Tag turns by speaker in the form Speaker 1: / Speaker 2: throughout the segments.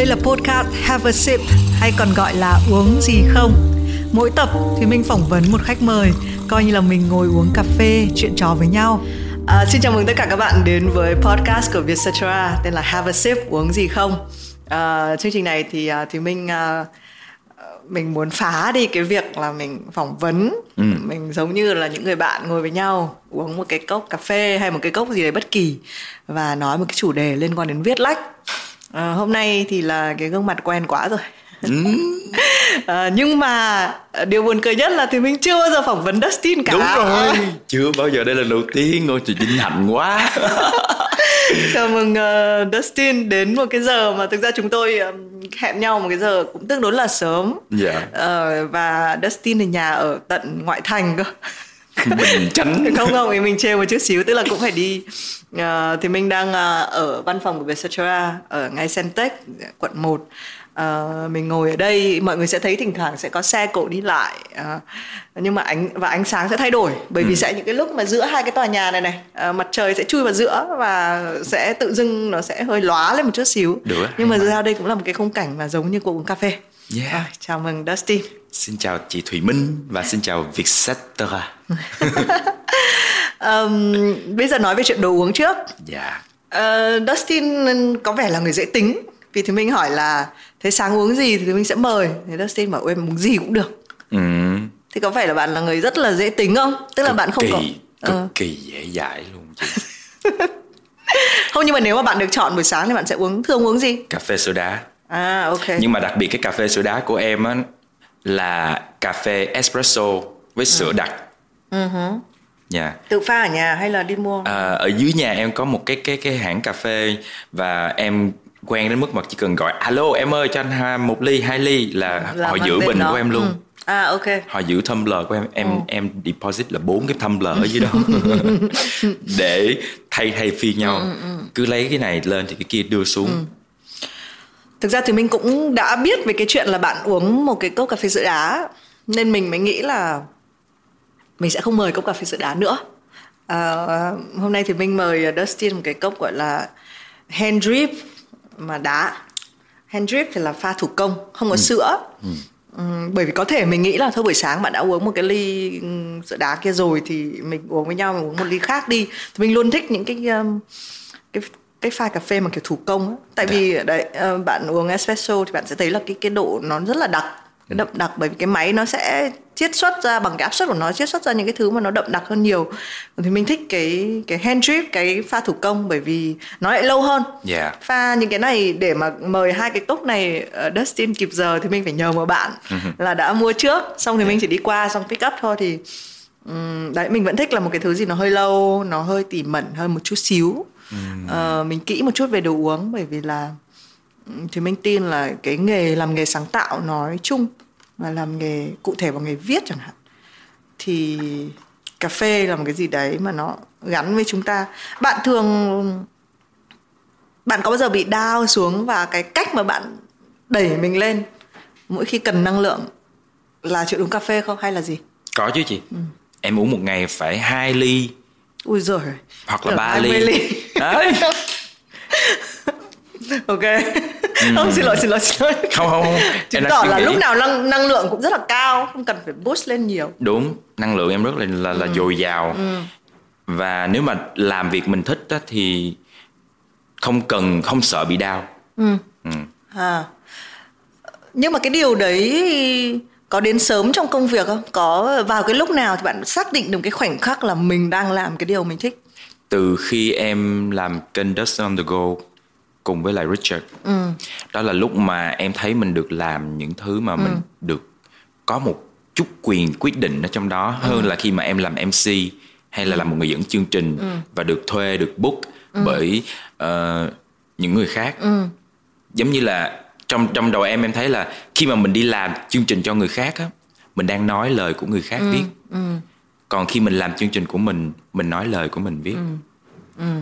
Speaker 1: Đây là podcast Have a Sip hay còn gọi là uống gì không. Mỗi tập thì mình phỏng vấn một khách mời, coi như là mình ngồi uống cà phê, chuyện trò với nhau. À, xin chào mừng tất cả các bạn đến với podcast của Vietcetera tên là Have a Sip uống gì không. À, chương trình này thì à, thì mình à, mình muốn phá đi cái việc là mình phỏng vấn ừ. mình giống như là những người bạn ngồi với nhau uống một cái cốc cà phê hay một cái cốc gì đấy bất kỳ và nói một cái chủ đề liên quan đến viết lách à, hôm nay thì là cái gương mặt quen quá rồi ừ. à, nhưng mà điều buồn cười nhất là thì mình chưa bao giờ phỏng vấn Dustin cả
Speaker 2: đúng rồi chưa bao giờ đây là đầu tiên ngôi chị vinh hạnh quá
Speaker 1: chào mừng uh, Dustin đến một cái giờ mà thực ra chúng tôi um, hẹn nhau một cái giờ cũng tương đối là sớm
Speaker 2: yeah. Dạ.
Speaker 1: uh, và Dustin thì nhà ở tận ngoại thành cơ
Speaker 2: tránh
Speaker 1: không không thì mình trêu một chút xíu tức là cũng phải đi. Uh, thì mình đang uh, ở văn phòng của Vietcetera ở ngay Centec quận 1 uh, mình ngồi ở đây mọi người sẽ thấy thỉnh thoảng sẽ có xe cộ đi lại uh, nhưng mà ánh và ánh sáng sẽ thay đổi bởi vì ừ. sẽ những cái lúc mà giữa hai cái tòa nhà này này uh, mặt trời sẽ chui vào giữa và sẽ tự dưng nó sẽ hơi lóa lên một chút xíu.
Speaker 2: Được
Speaker 1: nhưng mà dù sao đây cũng là một cái khung cảnh mà giống như cuộc uống cà phê
Speaker 2: yeah. à,
Speaker 1: chào mừng Dusty
Speaker 2: xin chào chị Thủy Minh và xin chào Vietcetera.
Speaker 1: Um, bây giờ nói về chuyện đồ uống trước.
Speaker 2: Dạ.
Speaker 1: Yeah. uh, Dustin có vẻ là người dễ tính. Vì thì mình hỏi là thế sáng uống gì thì mình sẽ mời. Thì Dustin bảo em uống gì cũng được.
Speaker 2: Ừ.
Speaker 1: thì có phải là bạn là người rất là dễ tính không? Tức là
Speaker 2: cực
Speaker 1: bạn không
Speaker 2: kỳ,
Speaker 1: có
Speaker 2: cực uh. kỳ dễ dãi luôn chị.
Speaker 1: Không nhưng mà nếu mà bạn được chọn buổi sáng thì bạn sẽ uống thường uống gì?
Speaker 2: Cà phê đá
Speaker 1: à ok
Speaker 2: nhưng mà đặc biệt cái cà phê sữa đá của em á là cà phê espresso với sữa ừ. đặc
Speaker 1: uh-huh.
Speaker 2: Yeah.
Speaker 1: Tự pha ở nhà hay là đi mua?
Speaker 2: À, ở dưới nhà em có một cái cái cái hãng cà phê và em quen đến mức mà chỉ cần gọi alo em ơi cho anh một ly hai ly là, là họ giữ bình đó. của em luôn ừ.
Speaker 1: à ok
Speaker 2: họ giữ tumbler của em em ừ. em deposit là bốn cái tumbler ở dưới đó để thay thay phiên nhau ừ, ừ, ừ. cứ lấy cái này lên thì cái kia đưa xuống ừ.
Speaker 1: Thực ra thì mình cũng đã biết về cái chuyện là bạn uống một cái cốc cà phê sữa đá nên mình mới nghĩ là mình sẽ không mời cốc cà phê sữa đá nữa à, hôm nay thì mình mời Dustin một cái cốc gọi là hand drip mà đá hand drip thì là pha thủ công không có ừ. sữa ừ. Ừ, bởi vì có thể mình nghĩ là thôi buổi sáng bạn đã uống một cái ly ừ, sữa đá kia rồi thì mình uống với nhau mình uống một ly khác đi thì mình luôn thích những cái um, cái cái pha cà phê mà kiểu thủ công ấy. tại dạ. vì đấy uh, bạn uống espresso thì bạn sẽ thấy là cái cái độ nó rất là đặc cái đậm đặc bởi vì cái máy nó sẽ chiết xuất ra bằng cái áp suất của nó chiết xuất ra những cái thứ mà nó đậm đặc hơn nhiều thì mình thích cái cái hand drip cái pha thủ công bởi vì nó lại lâu hơn
Speaker 2: yeah.
Speaker 1: pha những cái này để mà mời hai cái cốc này uh, Dustin kịp giờ thì mình phải nhờ một bạn là đã mua trước xong thì yeah. mình chỉ đi qua xong pick up thôi thì um, đấy mình vẫn thích là một cái thứ gì nó hơi lâu nó hơi tỉ mẩn hơn một chút xíu uh, mình kỹ một chút về đồ uống bởi vì là thì mình tin là cái nghề làm nghề sáng tạo nói chung và làm nghề cụ thể vào nghề viết chẳng hạn thì cà phê là một cái gì đấy mà nó gắn với chúng ta. Bạn thường bạn có bao giờ bị đau xuống và cái cách mà bạn đẩy mình lên mỗi khi cần năng lượng là chuyện uống cà phê không? Hay là gì?
Speaker 2: Có chứ chị. Ừ. em uống một ngày phải hai ly
Speaker 1: ui rồi
Speaker 2: hoặc là ba ly,
Speaker 1: ly. Đấy. ok ừ. không xin lỗi xin lỗi xin lỗi
Speaker 2: không không không
Speaker 1: chứng tỏ là nghĩ... lúc nào năng năng lượng cũng rất là cao không cần phải boost lên nhiều
Speaker 2: đúng năng lượng em rất là là, là ừ. dồi dào ừ. và nếu mà làm việc mình thích á, thì không cần không sợ bị đau
Speaker 1: ừ. ừ. à nhưng mà cái điều đấy có đến sớm trong công việc không có vào cái lúc nào thì bạn xác định được cái khoảnh khắc là mình đang làm cái điều mình thích
Speaker 2: từ khi em làm kênh Dust on the Go cùng với lại Richard ừ. đó là lúc mà em thấy mình được làm những thứ mà ừ. mình được có một chút quyền quyết định ở trong đó ừ. hơn là khi mà em làm MC hay là ừ. làm một người dẫn chương trình ừ. và được thuê được book ừ. bởi uh, những người khác ừ. giống như là trong trong đầu em em thấy là khi mà mình đi làm chương trình cho người khác á mình đang nói lời của người khác ừ. viết ừ. còn khi mình làm chương trình của mình mình nói lời của mình viết ừ. Ừ.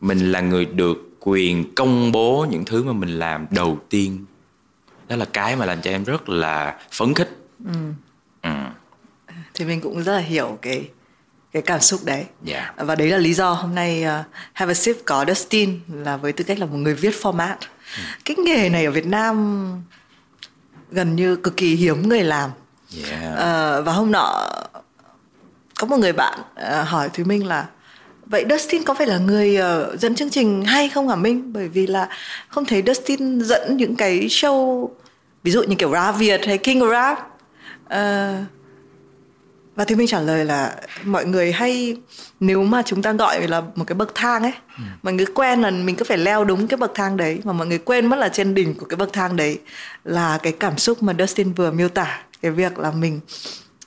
Speaker 2: mình là người được quyền công bố những thứ mà mình làm đầu tiên đó là cái mà làm cho em rất là phấn khích ừ.
Speaker 1: Ừ. thì mình cũng rất là hiểu cái cái cảm xúc đấy
Speaker 2: Yeah.
Speaker 1: và đấy là lý do hôm nay uh, Have a Sip có Dustin là với tư cách là một người viết format cái nghề này ở Việt Nam gần như cực kỳ hiếm người làm
Speaker 2: Yeah.
Speaker 1: Ờ, và hôm nọ có một người bạn ờ, hỏi Thúy Minh là vậy Dustin có phải là người ờ, dẫn chương trình hay không hả Minh? Bởi vì là không thấy Dustin dẫn những cái show ví dụ như kiểu Rap Việt hay King Rap. Ờ, và Thúy Minh trả lời là mọi người hay nếu mà chúng ta gọi là một cái bậc thang ấy mọi người quen là mình cứ phải leo đúng cái bậc thang đấy mà mọi người quên mất là trên đỉnh của cái bậc thang đấy là cái cảm xúc mà Dustin vừa miêu tả cái việc là mình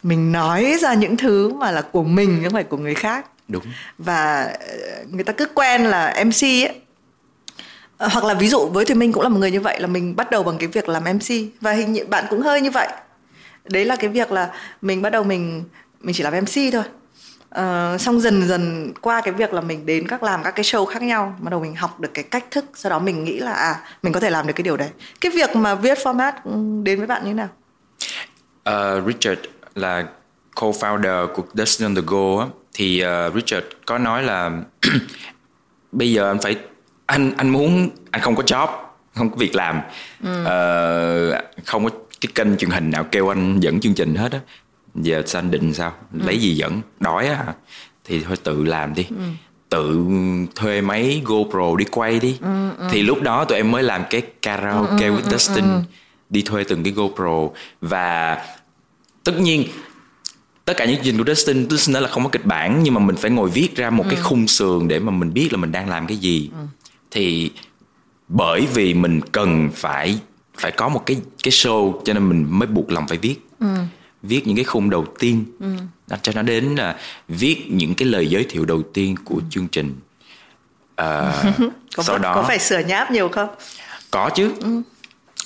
Speaker 1: mình nói ra những thứ mà là của mình chứ không phải của người khác.
Speaker 2: Đúng.
Speaker 1: và ờ, người ta cứ quen là MC ấy. Ờ, hoặc là ví dụ với Thùy Minh cũng là một người như vậy là mình bắt đầu bằng cái việc làm MC và hình như bạn cũng hơi như vậy. Đấy là cái việc là mình bắt đầu mình mình chỉ làm MC thôi. Ờ, xong dần dần qua cái việc là mình đến các làm các cái show khác nhau bắt đầu mình học được cái cách thức sau đó mình nghĩ là à mình có thể làm được cái điều đấy. Cái việc mà viết format ừ, đến với bạn như thế nào?
Speaker 2: Ờ, Richard là co-founder của Dustin on the Go á, thì ờ, Richard có nói là bây giờ anh phải anh anh muốn anh không có job không có việc làm. Ờ, không có cái kênh truyền hình nào kêu anh dẫn chương trình hết á giờ sao anh định sao? Lấy gì dẫn? Đói á hả? thì thôi tự làm đi. Tự thuê máy GoPro đi quay đi. Thì lúc đó tụi em mới làm cái karaoke with Dustin đi thuê từng cái GoPro. Và tất nhiên tất cả những chương trình của Dustin Dustin nói là không có kịch bản nhưng mà mình phải ngồi viết ra một cái khung sườn để mà mình biết là mình đang làm cái gì. Thì bởi vì mình cần phải phải có một cái cái show cho nên mình mới buộc lòng phải viết viết những cái khung đầu tiên. Cho nó đến là viết những cái lời giới thiệu đầu tiên của chương trình. Ờ,
Speaker 1: có,
Speaker 2: sau
Speaker 1: phải-
Speaker 2: đó
Speaker 1: có phải sửa nháp nhiều không?
Speaker 2: Có chứ.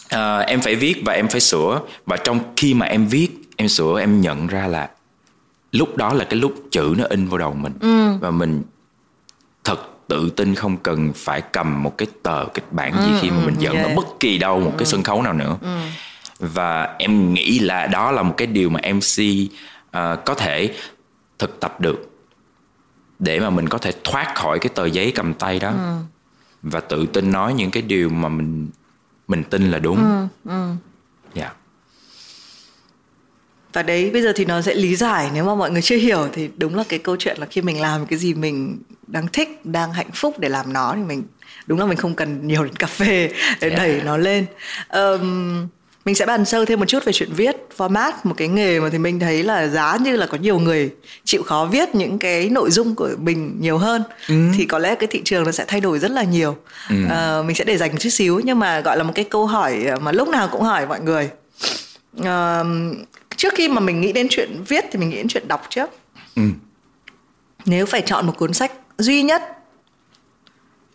Speaker 2: Ờ, em phải viết và em phải sửa. Và trong khi mà em viết em sửa em nhận ra là lúc đó là cái lúc chữ nó in vào đầu mình. Và mình thật tự tin không cần phải cầm một cái tờ kịch bản gì khi mà mình dẫn ở
Speaker 1: yeah.
Speaker 2: bất kỳ đâu một cái sân khấu nào nữa và em nghĩ là đó là một cái điều mà MC ờ, có thể thực tập được để mà mình có thể thoát khỏi cái tờ giấy cầm tay đó. Và tự tin nói những cái điều mà mình mình tin là đúng. Dạ.
Speaker 1: và đấy bây giờ thì nó sẽ lý giải. Nếu mà mọi người chưa hiểu thì đúng là cái câu chuyện là khi mình làm cái gì mình đang thích đang hạnh phúc để làm nó thì mình đúng là mình không cần nhiều đến cà phê để
Speaker 2: Yeah.
Speaker 1: đẩy nó lên. Ờm, mình sẽ bàn sâu thêm một chút về chuyện viết format. Một cái nghề mà thì mình thấy là giá như là có nhiều người chịu khó viết những cái nội dung của mình nhiều hơn. Thì có lẽ cái thị trường nó sẽ thay đổi rất là nhiều. Ờ, mình sẽ để dành một chút xíu nhưng mà gọi là một cái câu hỏi mà lúc nào cũng hỏi mọi người. Ờ, trước khi mà mình nghĩ đến chuyện viết thì mình nghĩ đến chuyện đọc trước.
Speaker 2: Ừ.
Speaker 1: nếu phải chọn một cuốn sách duy nhất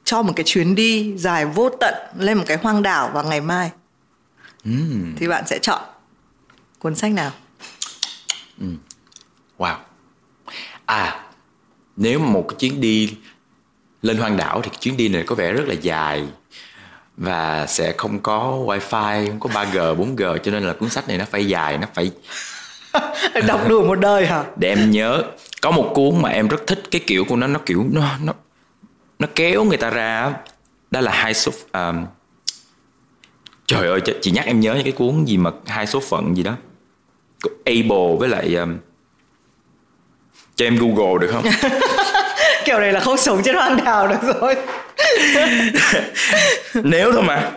Speaker 1: cho một cái chuyến đi dài vô tận lên một cái hoang đảo vào ngày mai thì bạn sẽ chọn cuốn sách nào
Speaker 2: Wow. À, nếu mà một cái chuyến đi lên hoang đảo thì chuyến đi này có vẻ rất là dài và sẽ không có wifi, không có 3G, 4G cho nên là cuốn sách này nó phải dài, nó phải
Speaker 1: đọc đủ một đời hả
Speaker 2: để em nhớ. Có một cuốn mà em rất thích cái kiểu của nó nó kiểu nó nó nó kéo người ta ra đó là hai số um, Trời ơi, chị nhắc em nhớ những cái cuốn gì mà hai số phận gì đó. Able với lại um, cho em Google được không?
Speaker 1: kiểu này là không sống trên hoang đảo được rồi
Speaker 2: Nếu thôi mà.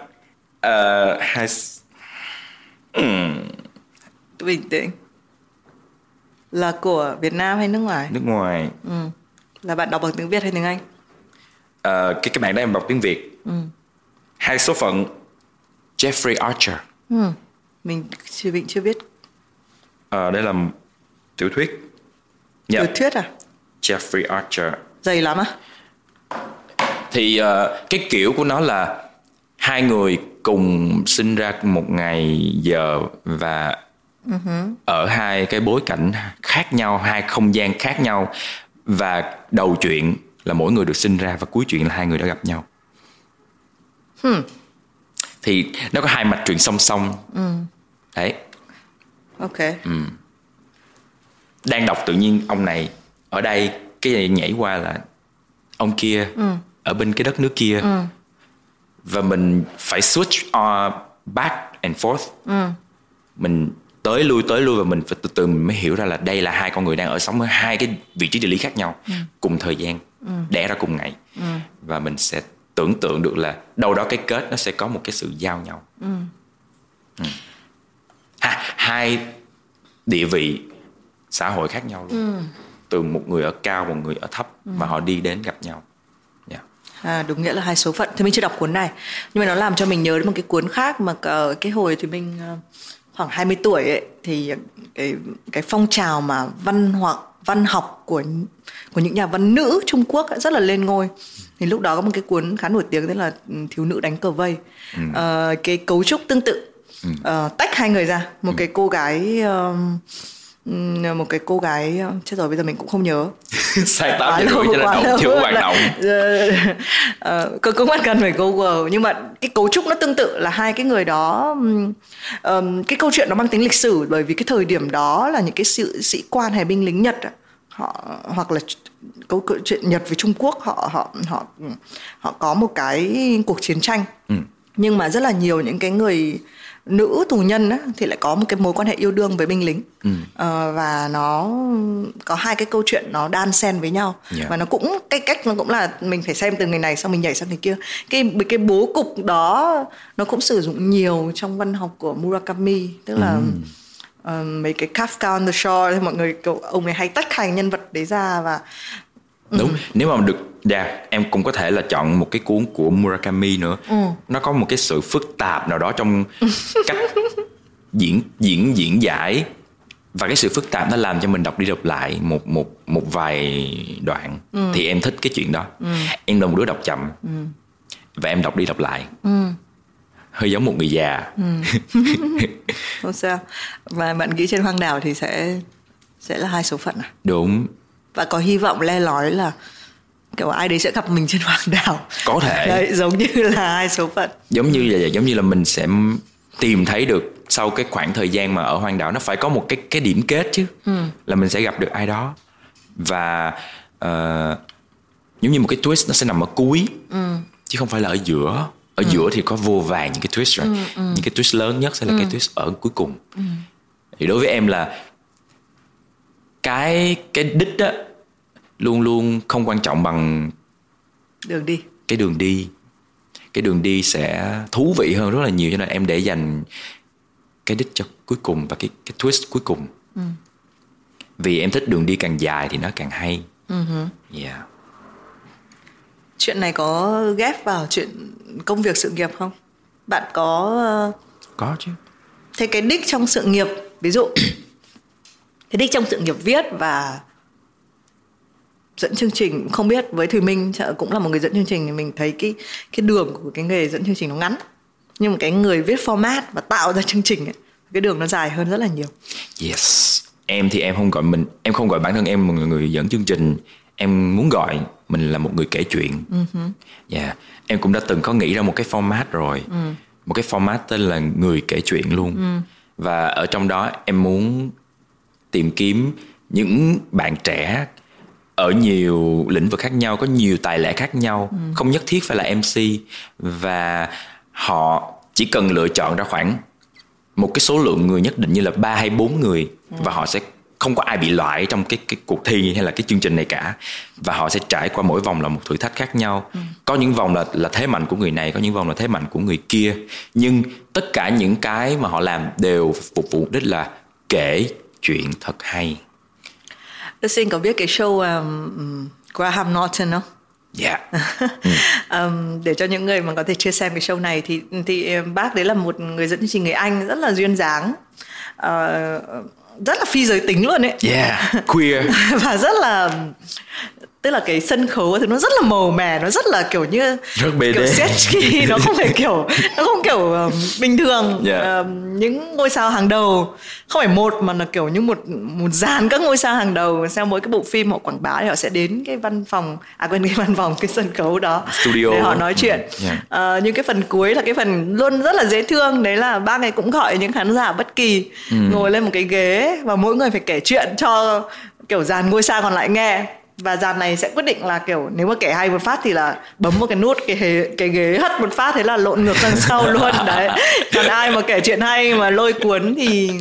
Speaker 2: Ờ, hai
Speaker 1: bình tĩnh là của Việt Nam hay nước ngoài
Speaker 2: nước ngoài.
Speaker 1: ừ. là bạn đọc bằng tiếng Việt hay tiếng Anh
Speaker 2: Ờ, cái cái bạn đó em đọc tiếng Việt. Hai số phận Jeffrey Archer.
Speaker 1: ừ. mình chưa định chưa biết
Speaker 2: Ờ, đây là tiểu thuyết. Dạ,
Speaker 1: tiểu thuyết à
Speaker 2: Jeffrey Archer.
Speaker 1: dày lắm á
Speaker 2: thì ờ, cái kiểu của nó là hai người cùng sinh ra một ngày giờ và ở hai cái bối cảnh khác nhau hai không gian khác nhau và đầu chuyện là mỗi người được sinh ra và cuối chuyện là hai người đã gặp nhau thì nó có hai mạch truyện song song đấy
Speaker 1: ok
Speaker 2: đang đọc tự nhiên ông này ở đây cái này nhảy qua là ông kia ừ. ở bên cái đất nước kia ừ. và mình phải switch uh, back and forth ừ. mình tới lui tới lui và mình phải từ từ mình mới hiểu ra là đây là hai con người đang ở sống ở hai cái vị trí địa lý khác nhau ừ. cùng thời gian ừ. đẻ ra cùng ngày ừ. và mình sẽ tưởng tượng được là đâu đó cái kết nó sẽ có một cái sự giao nhau ừ. Ừ. Ha, hai địa vị xã hội khác nhau luôn ừ. từ một người ở cao một người ở thấp ừ. mà họ đi đến gặp nhau
Speaker 1: yeah. À, đúng nghĩa là hai số phận thì mình chưa đọc cuốn này nhưng mà nó làm cho mình nhớ đến một cái cuốn khác mà cái hồi thì mình ờ, khoảng 20 tuổi ấy, thì cái cái phong trào mà văn hoặc văn học của của những nhà văn nữ Trung Quốc rất là lên ngôi thì lúc đó có một cái cuốn khá nổi tiếng tên là ừ, thiếu nữ đánh cờ vây. Ừ. uh, cái cấu trúc tương tự. Uh, tách hai người ra. Một ừ. cái cô gái uh, một cái cô gái chết rồi bây giờ mình cũng không nhớ.
Speaker 2: Sai tám giờ rưỡi cho nên động chưa hoạt động
Speaker 1: uh, cũng bắt cần phải google. Nhưng mà cái cấu trúc nó tương tự là hai cái người đó um, cái câu chuyện nó mang tính lịch sử. Bởi vì cái thời điểm đó là những cái sự sĩ quan hay binh lính nhật họ hoặc là câu chuyện nhật với trung quốc họ họ họ họ có một cái cuộc chiến tranh ừ. nhưng mà rất là nhiều những cái người nữ tù nhân á, thì lại có một cái mối quan hệ yêu đương với binh lính ừ. ờ, và nó có hai cái câu chuyện nó đan xen với nhau yeah. Và nó cũng cái cách nó cũng là mình phải xem từ người này xong mình nhảy sang người kia cái cái bố cục đó nó cũng sử dụng nhiều trong văn học của Murakami tức là ừ. Uh, mấy cái Kafka on the Shore thì mọi người kiểu ông ấy hay tách hai nhân vật đấy ra và
Speaker 2: đúng ừ. nếu mà được dạ em cũng có thể là chọn một cái cuốn của Murakami nữa ừ. nó có một cái sự phức tạp nào đó trong cách diễn diễn diễn giải và cái sự phức tạp nó làm cho mình đọc đi đọc lại một một một vài đoạn ừ. thì em thích cái chuyện đó ừ. em là một đứa đọc chậm ừ. và em đọc đi đọc lại ừ. Hơi giống một người già. Ừ.
Speaker 1: không sao. Và bạn nghĩ trên hoang đảo thì sẽ sẽ là hai số phận à?
Speaker 2: Đúng.
Speaker 1: Và có hy vọng le lói là kiểu ai đấy sẽ gặp mình trên hoàng đảo.
Speaker 2: Có thể.
Speaker 1: Đấy giống như là hai số phận.
Speaker 2: Giống như là giống như là mình sẽ tìm thấy được sau cái khoảng thời gian mà ở hoang đảo nó phải có một cái cái điểm kết chứ. Ừ. là mình sẽ gặp được ai đó. Và uh, giống như một cái twist nó sẽ nằm ở cuối. Ừ. chứ không phải là ở giữa ở ừ. giữa thì có vô vàng những cái twist rồi ừ, ừ. những cái twist lớn nhất sẽ là ừ. cái twist ở cuối cùng ừ. thì đối với em là cái cái đích đó luôn luôn không quan trọng bằng
Speaker 1: đường đi
Speaker 2: cái đường đi cái đường đi sẽ thú vị hơn rất là nhiều cho nên em để dành cái đích cho cuối cùng và cái cái twist cuối cùng ừ. vì em thích đường đi càng dài thì nó càng hay uh-huh. yeah.
Speaker 1: Chuyện này có ghép vào chuyện công việc sự nghiệp không? Bạn có
Speaker 2: ờ, có chứ.
Speaker 1: thế cái đích trong sự nghiệp ví dụ cái đích trong sự nghiệp viết và dẫn chương trình không biết với Thùy Minh cũng là một người dẫn chương trình thì mình thấy cái cái đường của cái nghề dẫn chương trình nó ngắn. Nhưng mà cái người viết format và tạo ra chương trình ấy, cái đường nó dài hơn rất là nhiều.
Speaker 2: Yes, em thì em không gọi mình em không gọi bản thân em một người, người dẫn chương trình. Em muốn gọi mình là một người kể chuyện. Uh-huh. Yeah, em cũng đã từng có nghĩ ra một cái format rồi, uh. một cái format tên là người kể chuyện luôn. Uh. Và ở trong đó em muốn tìm kiếm những bạn trẻ ở nhiều lĩnh vực khác nhau có nhiều tài lẻ khác nhau ừ. không nhất thiết phải là mc và họ chỉ cần lựa chọn ra khoảng một cái số lượng người nhất định như là ba hay bốn người ừ. và họ sẽ không có ai bị loại trong cái cái cuộc thi hay là cái chương trình này cả và họ sẽ trải qua mỗi vòng là một thử thách khác nhau ừ. có những vòng là là thế mạnh của người này có những vòng là thế mạnh của người kia nhưng tất cả những cái mà họ làm đều phục vụ mục đích là kể chuyện thật hay
Speaker 1: Đức Sinh có biết cái show um, Graham Norton không?
Speaker 2: Dạ.
Speaker 1: Yeah. um, để cho những người mà có thể chưa xem cái show này thì thì um, bác đấy là một người dẫn chương trình người Anh rất là duyên dáng. Uh, rất là phi giới tính luôn ấy.
Speaker 2: Yeah, queer.
Speaker 1: và rất là tức là cái sân khấu thì nó rất là màu mè nó rất là kiểu như kiểu sketchy nó không phải kiểu nó không kiểu um, bình thường yeah. um, những ngôi sao hàng đầu không phải một mà là kiểu như một một dàn các ngôi sao hàng đầu sau mỗi cái bộ phim họ quảng bá thì họ sẽ đến cái văn phòng à quên cái văn phòng cái sân khấu đó
Speaker 2: Studio.
Speaker 1: để họ nói chuyện yeah. uh, nhưng cái phần cuối là cái phần luôn rất là dễ thương đấy là ba ngày cũng gọi những khán giả bất kỳ mm. ngồi lên một cái ghế và mỗi người phải kể chuyện cho kiểu dàn ngôi sao còn lại nghe và dàn này sẽ quyết định là kiểu nếu mà kể hay một phát thì là bấm một cái nút cái cái ghế hất một phát thế là lộn ngược sang sau luôn. Đấy. Còn ai mà kể chuyện hay mà lôi cuốn thì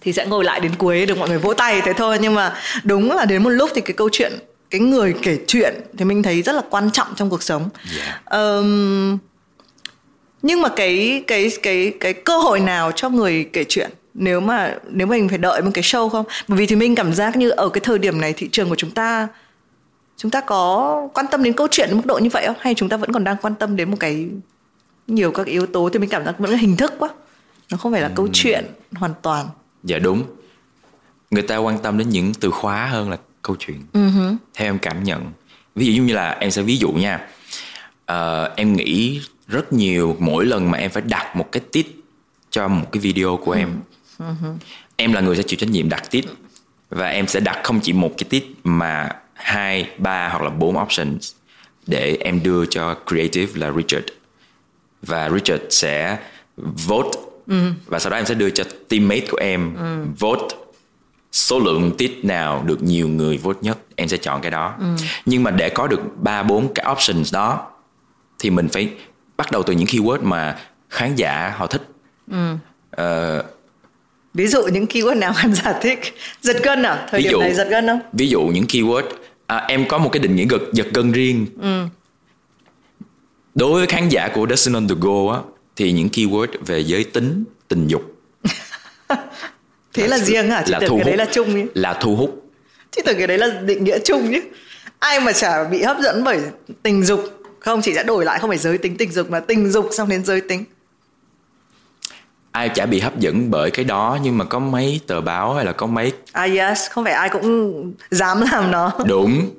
Speaker 1: thì sẽ ngồi lại đến cuối được mọi người vỗ tay thế thôi. Nhưng mà đúng là đến một lúc thì cái câu chuyện cái người kể chuyện thì mình thấy rất là quan trọng trong cuộc sống.
Speaker 2: Yeah.
Speaker 1: Ờm, nhưng mà cái cái cái cái cơ hội nào cho người kể chuyện nếu mà nếu mình phải đợi một cái show không? Bởi vì thì mình cảm giác như ở cái thời điểm này thị trường của chúng ta chúng ta có quan tâm đến câu chuyện đến mức độ như vậy không? Hay chúng ta vẫn còn đang quan tâm đến một cái nhiều các yếu tố thì mình cảm giác vẫn là hình thức quá? Nó không phải là câu chuyện hoàn toàn.
Speaker 2: Dạ đúng. Người ta quan tâm đến những từ khóa hơn là câu chuyện.
Speaker 1: Uh-huh.
Speaker 2: theo em cảm nhận. Ví dụ như là em sẽ ví dụ nha. Ờ, em nghĩ rất nhiều mỗi lần mà em phải đặt một cái tít cho một cái video của em em là người sẽ chịu trách nhiệm đặt tít và em sẽ đặt không chỉ một cái tít mà hai ba hoặc là bốn options để em đưa cho creative là Richard. Và Richard sẽ vote và sau đó em sẽ đưa cho teammate của em vote số lượng tít nào được nhiều người vote nhất. Em sẽ chọn cái đó. Nhưng mà để có được ba bốn cái options đó thì mình phải bắt đầu từ những keyword mà khán giả họ thích. Ờ,
Speaker 1: ví dụ những keyword nào khán giả thích giật gân à? Thời
Speaker 2: Ví
Speaker 1: điểm
Speaker 2: dụ-
Speaker 1: này giật gân không?
Speaker 2: ví dụ những keyword à, em có một cái định nghĩa giật giật gân riêng. Đối với khán giả của Destin on the Go á thì những keyword về giới tính tình dục.
Speaker 1: Thế là, riêng à? Chị
Speaker 2: là
Speaker 1: tưởng
Speaker 2: thu
Speaker 1: cái đấy
Speaker 2: hút.
Speaker 1: là chung nhỉ
Speaker 2: là thu hút.
Speaker 1: Chị tưởng cái đấy là định nghĩa chung chứ. Ai mà chả bị hấp dẫn bởi tình dục không chị sẽ đổi lại không phải giới tính tình dục mà tình dục xong đến giới tính
Speaker 2: ai chả bị hấp dẫn bởi cái đó nhưng mà có mấy tờ báo hay là có mấy
Speaker 1: ah yes không phải ai cũng dám làm nó.
Speaker 2: Đúng.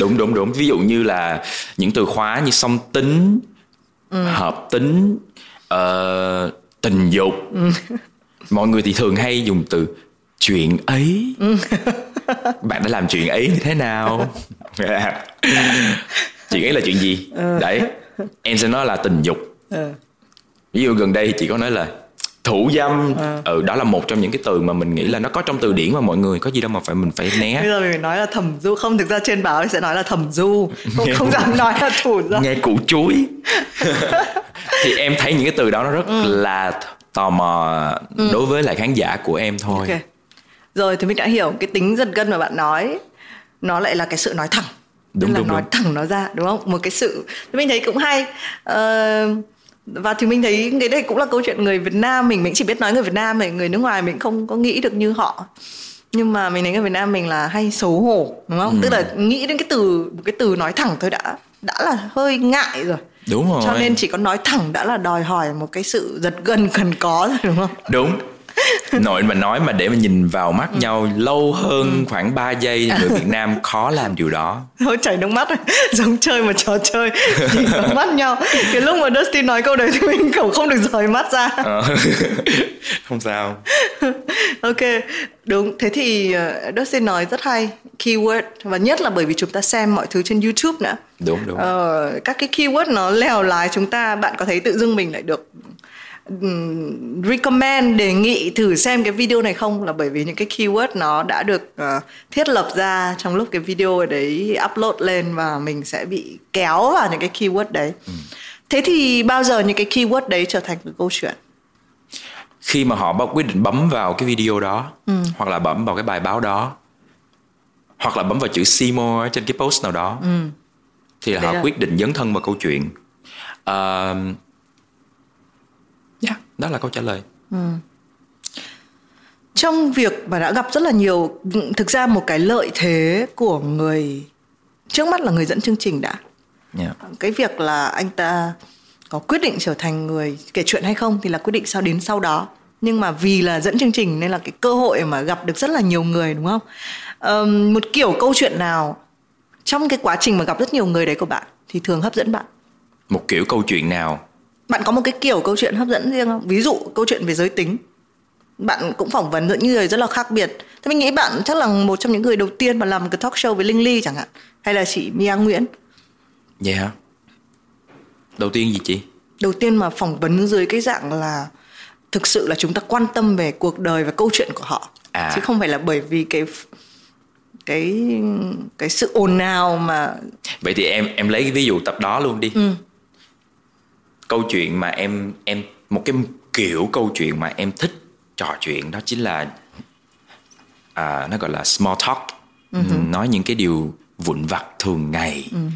Speaker 2: Đúng đúng đúng. Ví dụ như là những từ khóa như song tính hợp tính ờ, tình dục. Mọi người thì thường hay dùng từ chuyện ấy. Bạn đã làm chuyện ấy như thế nào? Chuyện ấy là chuyện gì? Đấy. Em sẽ nói là tình dục.
Speaker 1: Ừ.
Speaker 2: ví dụ gần đây chị có nói là thủ dâm ừ đó là một trong những cái từ mà mình nghĩ là nó có trong từ điển mà mọi người có gì đâu mà phải mình phải né.
Speaker 1: Bây giờ mình nói là thẩm du không thực ra trên báo thì sẽ nói là thẩm du không, không dám nói là thủ dâm.
Speaker 2: nghe củ chuối. Thì em thấy những cái từ đó nó rất là tò mò đối với lại khán giả của em thôi.
Speaker 1: Ok. Rồi thì mình đã hiểu cái tính giật gân mà bạn nói. Nó lại là cái sự nói thẳng.
Speaker 2: Đúng,
Speaker 1: Tức là
Speaker 2: đúng,
Speaker 1: nói
Speaker 2: đúng.
Speaker 1: thẳng nó ra đúng không? Một cái sự mình thấy cũng hay. Ờ, và thì mình thấy cái đây cũng là câu chuyện người Việt Nam mình mình chỉ biết nói người Việt Nam thì người nước ngoài mình không có nghĩ được như họ. Nhưng mà mình thấy người Việt Nam mình là hay xấu hổ đúng không? Tức là nghĩ đến cái từ một cái từ nói thẳng thôi đã đã là hơi ngại rồi.
Speaker 2: Đúng rồi.
Speaker 1: cho nên chỉ có nói thẳng đã là đòi hỏi một cái sự giật gân cần có rồi đúng không?
Speaker 2: Đúng nội mà nói mà để mà nhìn vào mắt nhau lâu hơn khoảng 3 giây thì người Việt Nam khó làm điều đó.
Speaker 1: Thôi chảy nước mắt giống chơi một trò chơi. Nhìn vào mắt nhau. Cái lúc mà Dustin nói câu đấy thì mình kiểu không được rời mắt ra.
Speaker 2: Ờ. không sao.
Speaker 1: Ok đúng. Thế thì ờ, Dustin nói rất hay keyword và nhất là bởi vì chúng ta xem mọi thứ trên YouTube nữa.
Speaker 2: Đúng đúng.
Speaker 1: Ờ, các cái keyword nó lèo lái chúng ta bạn có thấy tự dưng mình lại được recommend đề nghị thử xem cái video này không? Là bởi vì những cái keyword nó đã được ờ, thiết lập ra trong lúc cái video đấy upload lên và mình sẽ bị kéo vào những cái keyword đấy. Thế thì bao giờ những cái keyword đấy trở thành cái câu chuyện?
Speaker 2: Khi mà họ quyết định bấm vào cái video đó hoặc là bấm vào cái bài báo đó hoặc là bấm vào chữ more trên cái post nào đó thì là
Speaker 1: Đấy
Speaker 2: họ
Speaker 1: là-
Speaker 2: quyết định dấn thân vào câu chuyện Ờ, yeah, đó là câu trả lời.
Speaker 1: Trong việc mà đã gặp rất là nhiều thực ra một cái lợi thế của người trước mắt là người dẫn chương trình đã.
Speaker 2: Yeah.
Speaker 1: cái việc là anh ta có quyết định trở thành người kể chuyện hay không thì là quyết định sau đến sau đó. Nhưng mà vì là dẫn chương trình nên là cái cơ hội mà gặp được rất là nhiều người đúng không? Ờm, một kiểu câu chuyện nào trong cái quá trình mà gặp rất nhiều người đấy của bạn thì thường hấp dẫn bạn?
Speaker 2: Một kiểu câu chuyện nào
Speaker 1: bạn có một cái kiểu câu chuyện hấp dẫn riêng không? Ví dụ câu chuyện về giới tính. Bạn cũng phỏng vấn những người rất là khác biệt. Thế mình nghĩ bạn chắc là một trong những người đầu tiên mà làm một cái talk show với linh ly chẳng hạn hay là chị mia nguyễn?
Speaker 2: Vậy hả? Đầu tiên gì chị?
Speaker 1: Đầu tiên mà phỏng vấn dưới cái dạng là thực sự là chúng ta quan tâm về cuộc đời và câu chuyện của họ.
Speaker 2: À.
Speaker 1: chứ không phải là bởi vì cái cái cái sự ồn ào mà
Speaker 2: vậy thì em em lấy cái ví dụ tập đó luôn đi. Ừ. câu chuyện mà em em một cái kiểu câu chuyện mà em thích trò chuyện đó chính là à, nó gọi là small talk. Uh-huh. nói những cái điều vụn vặt thường ngày. Uh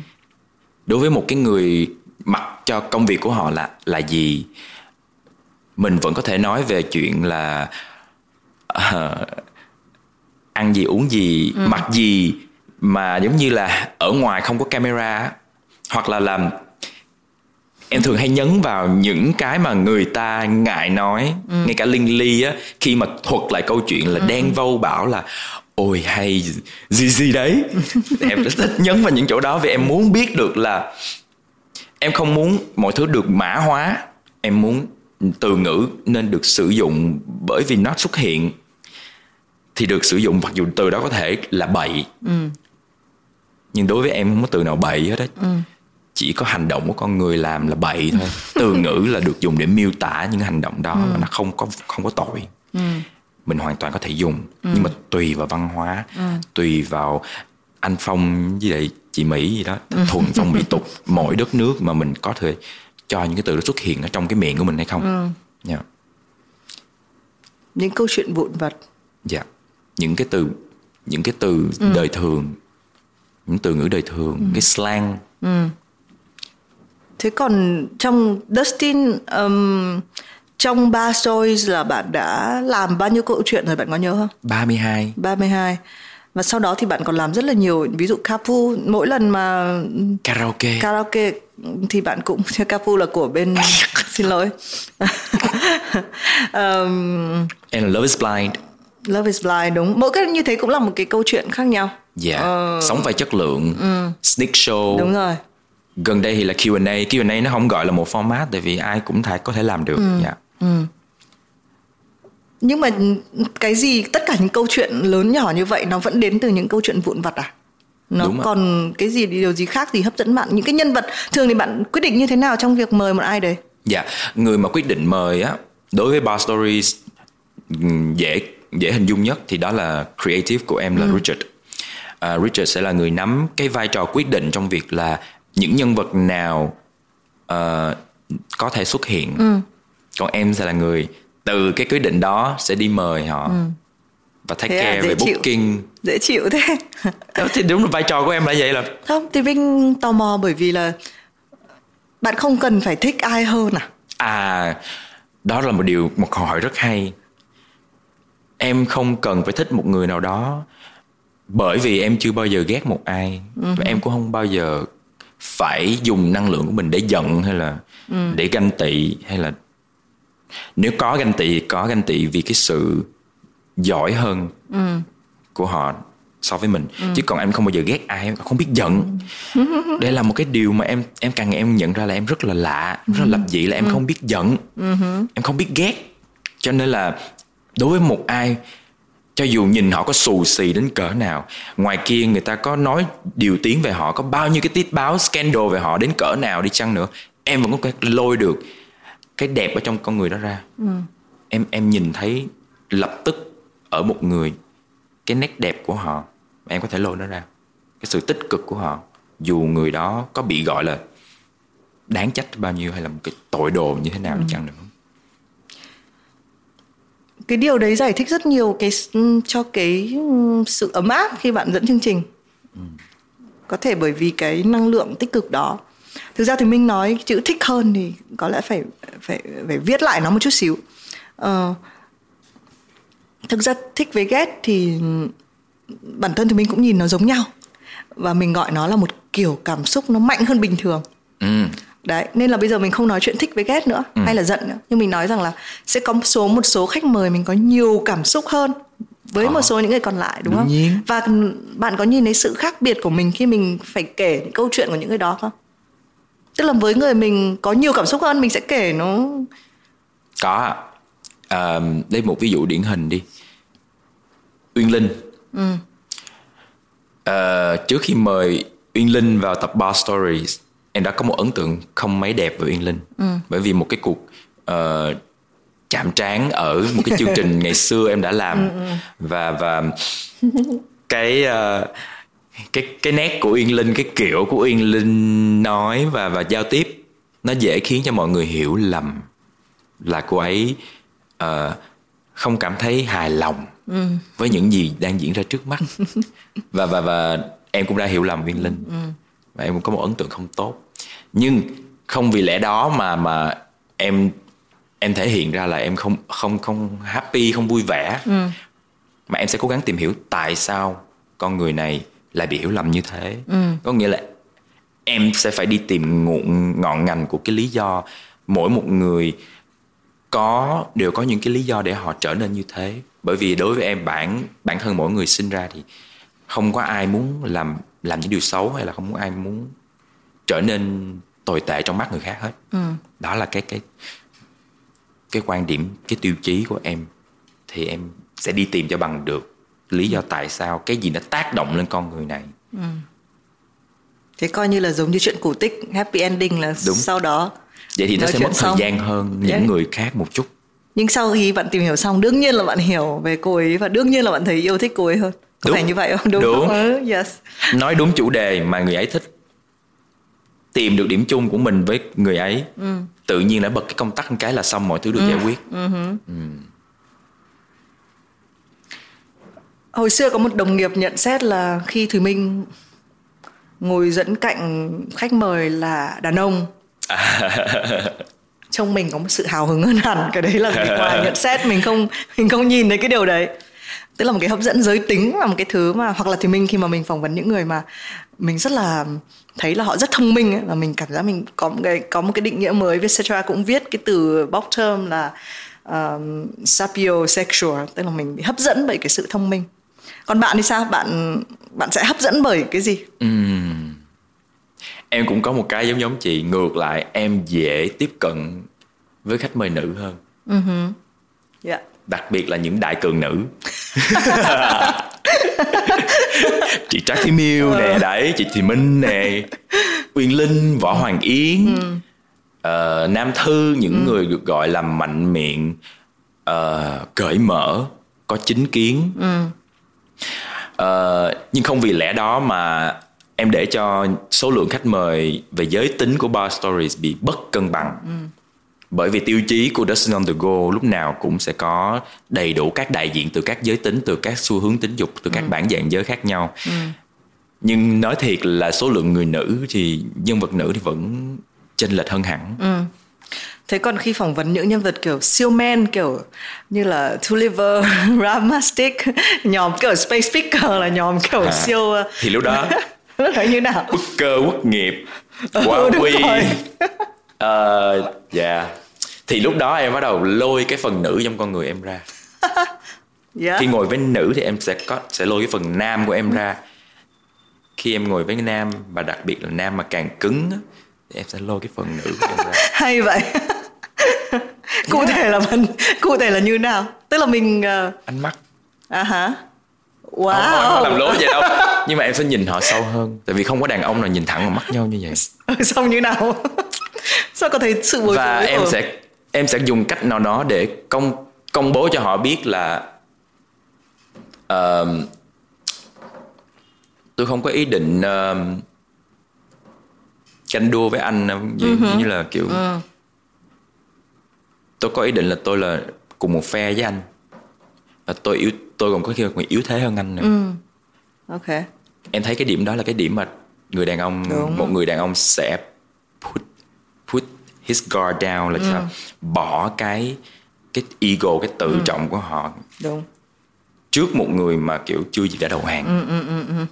Speaker 2: đối với một cái người mặc cho công việc của họ là là gì? Mình vẫn có thể nói về chuyện là uh, ăn gì uống gì uh mặc gì mà giống như là ở ngoài không có camera hoặc là làm em thường hay nhấn vào những cái mà người ta ngại nói. Ừ. ngay cả linh ly á khi mà thuật lại câu chuyện là ừ. đen vâu bảo là ôi hay gì gì đấy. Em rất thích nhấn vào những chỗ đó vì em muốn biết được là em không muốn mọi thứ được mã hóa. Em muốn từ ngữ nên được sử dụng bởi vì nó xuất hiện. Thì được sử dụng mặc dù từ đó có thể là bậy. Ừ. nhưng đối với em không có từ nào bậy hết á. Ừ chỉ có hành động của con người làm là bậy thôi từ ngữ là được dùng để miêu tả những hành động đó ừ. nó không có không có tội ừ. mình hoàn toàn có thể dùng ừ. nhưng mà tùy vào văn hóa ừ. tùy vào anh phong với lại chị mỹ gì đó ừ. thuần phong mỹ tục mỗi đất nước mà mình có thể cho những cái từ đó xuất hiện ở trong cái miệng của mình hay không ừ. yeah. Dạ.
Speaker 1: những câu chuyện vụn vặt
Speaker 2: dạ yeah. những cái từ những cái từ ừ. đời thường những từ ngữ đời thường ừ. cái slang ừ
Speaker 1: thế còn trong Dustin um, trong ba stories là bạn đã làm bao nhiêu câu chuyện rồi bạn có nhớ không?
Speaker 2: 32
Speaker 1: 32 và sau đó thì bạn còn làm rất là nhiều ví dụ Capu mỗi lần mà
Speaker 2: karaoke.
Speaker 1: Karaoke thì bạn cũng Capu là của bên xin lỗi.
Speaker 2: Um, And Love is Blind.
Speaker 1: Love is Blind đúng. Mỗi cái như thế cũng là một cái câu chuyện khác nhau.
Speaker 2: Dạ. Yeah. uh, sống phải chất lượng. Ừ. sneak show.
Speaker 1: Đúng rồi
Speaker 2: gần đây thì là Q&A Q&A nó không gọi là một format tại vì ai cũng thể có thể làm được ừ. yeah. Dạ. ừ.
Speaker 1: nhưng mà cái gì tất cả những câu chuyện lớn nhỏ như vậy nó vẫn đến từ những câu chuyện vụn vặt à nó Đúng còn rồi. cái gì điều gì khác gì hấp dẫn bạn những cái nhân vật thường thì bạn quyết định như thế nào trong việc mời một ai đấy
Speaker 2: dạ người mà quyết định mời á đối với bar stories dễ dễ hình dung nhất thì đó là creative của em là ừ. Richard uh, Richard sẽ là người nắm cái vai trò quyết định trong việc là những nhân vật nào uh, có thể xuất hiện ừ. còn em sẽ là người từ cái quyết định đó sẽ đi mời họ ừ. và take thế care về chịu. booking
Speaker 1: dễ chịu thế
Speaker 2: thì đúng là vai trò của em là vậy là
Speaker 1: không thì vinh tò mò bởi vì là bạn không cần phải thích ai hơn à
Speaker 2: à đó là một điều một câu hỏi rất hay em không cần phải thích một người nào đó bởi vì em chưa bao giờ ghét một ai uh-huh. và em cũng không bao giờ phải dùng năng lượng của mình để giận hay là ừ. để ganh tị hay là nếu có ganh tị có ganh tị vì cái sự giỏi hơn ừ. của họ so với mình ừ. chứ còn em không bao giờ ghét ai em không biết giận ừ. đây là một cái điều mà em em càng ngày em nhận ra là em rất là lạ rất là lập dị là em ừ. không biết giận ừ. em không biết ghét cho nên là đối với một ai cho dù nhìn họ có xù xì đến cỡ nào ngoài kia người ta có nói điều tiếng về họ có bao nhiêu cái tiết báo scandal về họ đến cỡ nào đi chăng nữa em vẫn có thể lôi được cái đẹp ở trong con người đó ra ừ. em em nhìn thấy lập tức ở một người cái nét đẹp của họ em có thể lôi nó ra cái sự tích cực của họ dù người đó có bị gọi là đáng trách bao nhiêu hay là một cái tội đồ như thế nào ừ. đi chăng nữa
Speaker 1: cái điều đấy giải thích rất nhiều cái cho cái sự ấm áp khi bạn dẫn chương trình. Ừ. có thể bởi vì cái năng lượng tích cực đó. Thực ra thì minh nói chữ thích hơn thì có lẽ phải phải phải viết lại nó một chút xíu. Ờ, thực ra thích với ghét thì bản thân thì mình cũng nhìn nó giống nhau. Và mình gọi nó là một kiểu cảm xúc nó mạnh hơn bình thường. Ừ đấy nên là bây giờ mình không nói chuyện thích với ghét nữa ừ. hay là giận nữa. Nhưng mình nói rằng là sẽ có một số một số khách mời mình có nhiều cảm xúc hơn với một số những người còn lại đúng, không? nhiên. và bạn có nhìn thấy sự khác biệt của mình khi mình phải kể những câu chuyện của những người đó không? Tức là với người mình có nhiều cảm xúc hơn mình sẽ kể nó.
Speaker 2: Có. À, lấy một ví dụ điển hình đi. Uyên linh. Ừ. à, trước khi mời uyên linh vào tập bar stories em đã có một ấn tượng không mấy đẹp về Uyên Linh ừ. bởi vì một cái cuộc uh, chạm trán ở một cái chương trình ngày xưa em đã làm ừ, ừ. và và cái uh, cái cái nét của Uyên Linh cái kiểu của Uyên Linh nói và và giao tiếp nó dễ khiến cho mọi người hiểu lầm là cô ấy uh, không cảm thấy hài lòng ừ. với những gì đang diễn ra trước mắt và và và em cũng đã hiểu lầm Uyên Linh ừ. Và em cũng có một ấn tượng không tốt nhưng không vì lẽ đó mà mà em em thể hiện ra là em không không không happy không vui vẻ ừ. mà em sẽ cố gắng tìm hiểu tại sao con người này lại bị hiểu lầm như thế ừ. có nghĩa là em sẽ phải đi tìm ngọn ngọn ngành của cái lý do mỗi một người có đều có những cái lý do để họ trở nên như thế bởi vì đối với em bản bản thân mỗi người sinh ra thì không có ai muốn làm làm những điều xấu hay là không có ai muốn trở nên tồi tệ trong mắt người khác hết ừ. đó là cái cái cái quan điểm cái tiêu chí của em thì em sẽ đi tìm cho bằng được lý do tại sao cái gì nó tác động lên con người này ừ.
Speaker 1: thế coi như là giống như chuyện cổ tích happy ending là Đúng. sau đó
Speaker 2: vậy thì nó sẽ mất thời xong. gian hơn những yeah. người khác một chút
Speaker 1: nhưng sau khi bạn tìm hiểu xong đương nhiên là bạn hiểu về cô ấy và đương nhiên là bạn thấy yêu thích cô ấy hơn có đúng. phải như vậy không
Speaker 2: đúng, đúng.
Speaker 1: Không? Ừ, yes.
Speaker 2: nói đúng chủ đề mà người ấy thích tìm được điểm chung của mình với người ấy ừ. tự nhiên đã bật cái công tắc một cái là xong mọi thứ được ừ. giải quyết ừ. Ừ.
Speaker 1: hồi xưa có một đồng nghiệp nhận xét là khi thùy minh ngồi dẫn cạnh khách mời là đàn ông trong mình có một sự hào hứng hơn hẳn cái đấy là người ngoài nhận xét mình không mình không nhìn thấy cái điều đấy tức là một cái hấp dẫn giới tính là một cái thứ mà hoặc là thì mình khi mà mình phỏng vấn những người mà mình rất là thấy là họ rất thông minh ấy, và mình cảm giác mình có một cái có một cái định nghĩa mới Vietcetera cũng viết cái từ bóc term là um, sapiosexual tức là mình bị hấp dẫn bởi cái sự thông minh còn bạn thì sao bạn bạn sẽ hấp dẫn bởi cái gì uhm.
Speaker 2: em cũng có một cái giống giống chị ngược lại em dễ tiếp cận với khách mời nữ hơn uh-huh. yeah. Đặc biệt là những đại cường nữ chị Trác Thí Miêu nè đấy chị Thùy Minh nè Uyên Linh Võ Hoàng Yến ừ. uh, Nam Thư những ừ. người được gọi là mạnh miệng uh, cởi mở có chính kiến ừ. uh, nhưng không vì lẽ đó mà em để cho số lượng khách mời về giới tính của Bar Stories bị bất cân bằng ừ bởi vì tiêu chí của Dustin on the Go lúc nào cũng sẽ có đầy đủ các đại diện từ các giới tính từ các xu hướng tính dục từ các ừ. bản dạng giới khác nhau ừ. nhưng nói thiệt là số lượng người nữ thì nhân vật nữ thì vẫn chênh lệch hơn hẳn ừ.
Speaker 1: Thế còn khi phỏng vấn những nhân vật kiểu siêu men kiểu như là Tulliver, Ramastic, nhóm kiểu Space Picker là nhóm kiểu à, siêu
Speaker 2: ờ, thì lúc đó
Speaker 1: lúc đó như nào?
Speaker 2: Cơ quốc nghiệp, quá ừ, quy. uh, yeah thì lúc đó em bắt đầu lôi cái phần nữ trong con người em ra. Yeah. khi ngồi với nữ thì em sẽ có sẽ lôi cái phần nam của em ra. Khi em ngồi với nam và đặc biệt là nam mà càng cứng thì em sẽ lôi cái phần nữ của em ra.
Speaker 1: Hay vậy. Cụ yeah. thể là mình cụ thể là như nào? Tức là mình uh...
Speaker 2: ánh mắt.
Speaker 1: À hả?
Speaker 2: Wow. không, không làm lố vậy đâu. Nhưng mà em sẽ nhìn họ sâu hơn. Tại vì không có đàn ông nào nhìn thẳng vào mắt nhau như vậy.
Speaker 1: Xong như nào? Sao có thấy sự bối
Speaker 2: và em sẽ em sẽ dùng cách nào đó để công công bố cho họ biết là uh, tôi không có ý định uh, tranh đua với anh như, uh-huh. như là kiểu uh. tôi có ý định là tôi là cùng một phe với anh và tôi yếu tôi còn có khi còn yếu thế hơn anh nữa.
Speaker 1: Ừ. Ok.
Speaker 2: Em thấy cái điểm đó là cái điểm mà người đàn ông Đúng. một người đàn ông sẽ put put his guard down là ừ. bỏ cái cái ego cái tự ừ. trọng của họ.
Speaker 1: Đúng.
Speaker 2: Trước một người mà kiểu chưa gì đã đầu hàng.
Speaker 1: Ừ, ừ, ừ, ừ.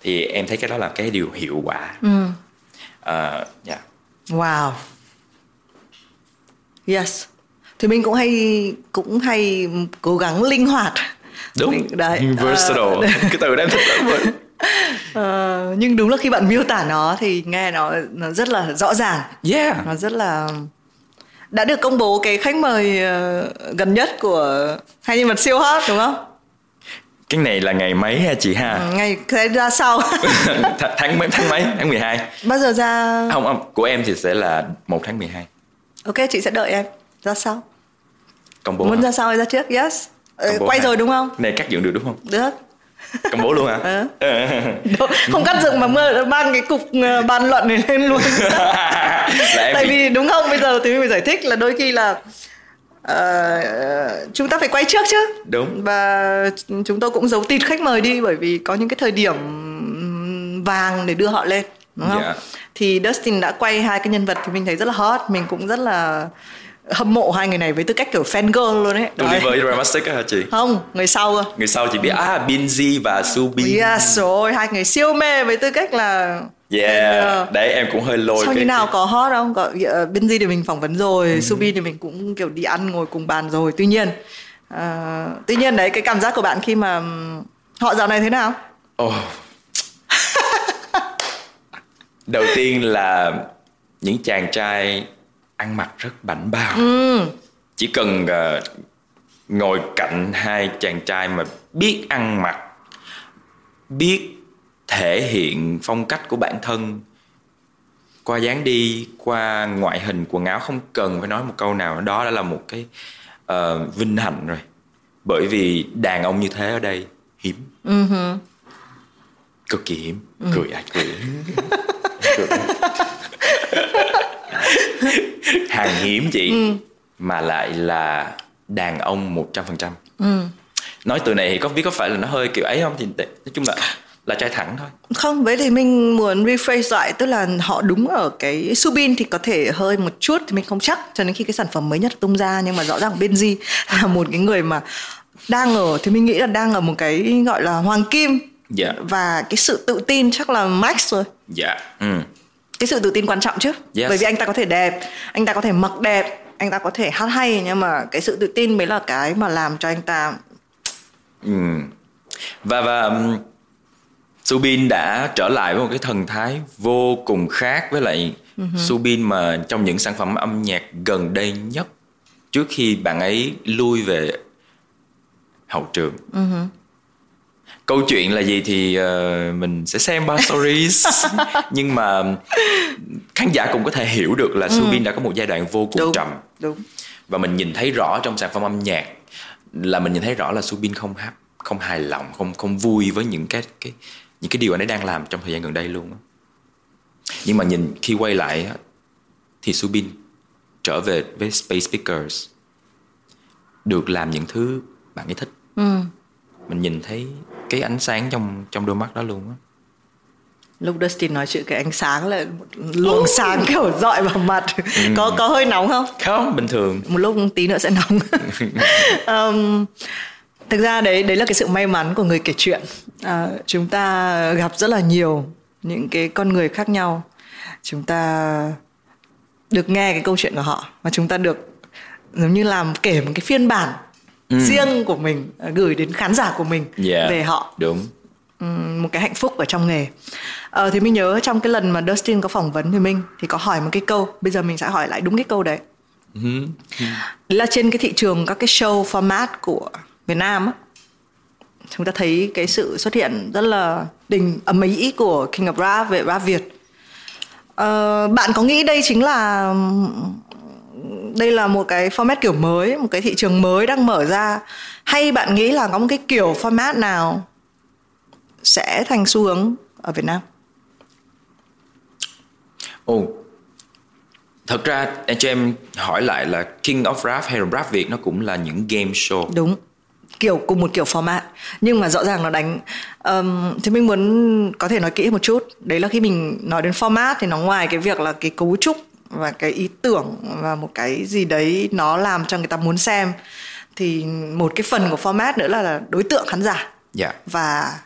Speaker 2: thì em thấy cái đó là cái điều hiệu quả. Ừ. uh, yeah.
Speaker 1: wow. Yes. Thì mình cũng hay cũng hay cố gắng linh hoạt.
Speaker 2: Đúng. Đấy. Versatile. Uh, cái từ đó em thích lắm
Speaker 1: uh, nhưng đúng là khi bạn miêu tả nó thì nghe nó nó rất là rõ ràng.
Speaker 2: Yeah.
Speaker 1: Nó rất là đã được công bố cái khách mời uh, gần nhất của hai nhân vật siêu hot đúng không?
Speaker 2: Cái này là ngày mấy ha chị ha?
Speaker 1: Ừ, ngày sẽ ra sau.
Speaker 2: Th- tháng mấy tháng mấy? Tháng 12
Speaker 1: bao giờ ra?
Speaker 2: Không không của em thì sẽ là một tháng 12
Speaker 1: ok chị sẽ đợi em. Ra sau.
Speaker 2: Công bố
Speaker 1: muốn hả? ra sau hay ra trước? Yes. Quay hả? rồi đúng không?
Speaker 2: Này cắt dựng được đúng không?
Speaker 1: Được
Speaker 2: công bố luôn hả
Speaker 1: à. không cắt dựng mà mơ mang cái cục ờ, bàn luận này lên luôn tại bị... vì đúng không bây giờ thì mình giải thích là đôi khi là uh, chúng ta phải quay trước chứ
Speaker 2: đúng
Speaker 1: và chúng tôi cũng giấu tịt khách mời đi bởi vì có những cái thời điểm vàng để đưa họ lên đúng không yeah. Dạ. thì Dustin đã quay hai cái nhân vật thì mình thấy rất là hot mình cũng rất là hâm mộ hai người này với tư cách kiểu fan girl luôn đấy.
Speaker 2: Oliver Dramatic hả chị?
Speaker 1: Không, người sau cơ.
Speaker 2: Người sau chỉ biết à Binzi và Subin.
Speaker 1: Yes rồi, hai người siêu mê với tư cách là
Speaker 2: Yeah, uh, đấy em cũng hơi lôi
Speaker 1: Sao cái... như nào có hot không? Có uh, Binzi thì mình phỏng vấn rồi, ừ. Subin thì mình cũng kiểu đi ăn ngồi cùng bàn rồi. Tuy nhiên, uh, tuy nhiên đấy cái cảm giác của bạn khi mà họ dạo này thế nào?
Speaker 2: Oh. Đầu tiên là những chàng trai ăn mặc rất bảnh bao ừ. chỉ cần uh, ngồi cạnh hai chàng trai mà biết ăn mặc biết thể hiện phong cách của bản thân qua dáng đi qua ngoại hình quần áo không cần phải nói một câu nào đó đã là một cái uh, vinh hạnh rồi bởi vì đàn ông như thế ở đây hiếm uh-huh. cực kỳ hiếm uh-huh. cười ai cười, cười. hàng hiếm chị ừ. mà lại là đàn ông một trăm phần trăm ừ. nói từ này thì có biết có phải là nó hơi kiểu ấy không thì nói chung là là trai thẳng thôi
Speaker 1: không vậy thì mình muốn rephrase lại tức là họ đúng ở cái subin thì có thể hơi một chút thì mình không chắc cho đến khi cái sản phẩm mới nhất tung ra nhưng mà rõ ràng Benji là một cái người mà đang ở thì mình nghĩ là đang ở một cái gọi là hoàng kim yeah.
Speaker 2: Dạ.
Speaker 1: và cái sự tự tin chắc là max rồi
Speaker 2: dạ yeah. ừ
Speaker 1: cái sự tự tin quan trọng chứ yes. bởi vì anh ta có thể đẹp anh ta có thể mặc đẹp anh ta có thể hát hay nhưng mà cái sự tự tin mới là cái mà làm cho anh ta
Speaker 2: ừ. và và Subin đã trở lại với một cái thần thái vô cùng khác với lại uh-huh. Subin mà trong những sản phẩm âm nhạc gần đây nhất trước khi bạn ấy lui về hậu trường uh-huh câu chuyện là gì thì uh, mình sẽ xem ba stories nhưng mà khán giả cũng có thể hiểu được là ừ. Subin đã có một giai đoạn vô cùng
Speaker 1: đúng,
Speaker 2: trầm
Speaker 1: đúng.
Speaker 2: và mình nhìn thấy rõ trong sản phẩm âm nhạc là mình nhìn thấy rõ là Subin không hấp không hài lòng không không vui với những cái cái những cái điều anh ấy đang làm trong thời gian gần đây luôn nhưng mà nhìn khi quay lại thì Subin trở về với Space Speakers được làm những thứ bạn ấy thích ừ. mình nhìn thấy cái ánh sáng trong trong đôi mắt đó luôn á.
Speaker 1: Lúc Dustin nói chuyện cái ánh sáng là một luồng sáng kiểu dọi vào mặt. Ừ. có có hơi nóng không?
Speaker 2: Không bình thường.
Speaker 1: Một lúc tí nữa sẽ nóng. Um, thực ra đấy đấy là cái sự may mắn của người kể chuyện. À, chúng ta gặp rất là nhiều những cái con người khác nhau. Chúng ta được nghe cái câu chuyện của họ và chúng ta được giống như làm kể một cái phiên bản ừ. riêng của mình à, gửi đến khán giả của mình
Speaker 2: yeah,
Speaker 1: về họ.
Speaker 2: đúng.
Speaker 1: Một cái hạnh phúc ở trong nghề. Ờ, thì mình nhớ trong cái lần mà Dustin có phỏng vấn thì mình thì có hỏi một cái câu bây giờ mình sẽ hỏi lại đúng cái câu đấy. Uh-huh. là trên cái thị trường các cái show format của Việt Nam á chúng ta thấy cái sự xuất hiện rất là đình ầm ĩ của King of Rap về rap Việt. Ờ, bạn có nghĩ đây chính là đây là một cái format kiểu mới một cái thị trường mới đang mở ra. Hay bạn nghĩ là có một cái kiểu format nào sẽ thành xu hướng ở Việt Nam?
Speaker 2: Ồ thật ra cho em hỏi lại là King of Rap hay là Rap Việt nó cũng là những game show.
Speaker 1: Đúng kiểu cùng một kiểu format. Nhưng mà rõ ràng nó đánh um, thì mình muốn có thể nói kỹ một chút. Đấy là khi mình nói đến format thì nó ngoài cái việc là cái cấu trúc và cái ý tưởng và một cái gì đấy nó làm cho người ta muốn xem thì một cái phần của format nữa là, đối tượng khán giả yeah.
Speaker 2: Dạ.
Speaker 1: và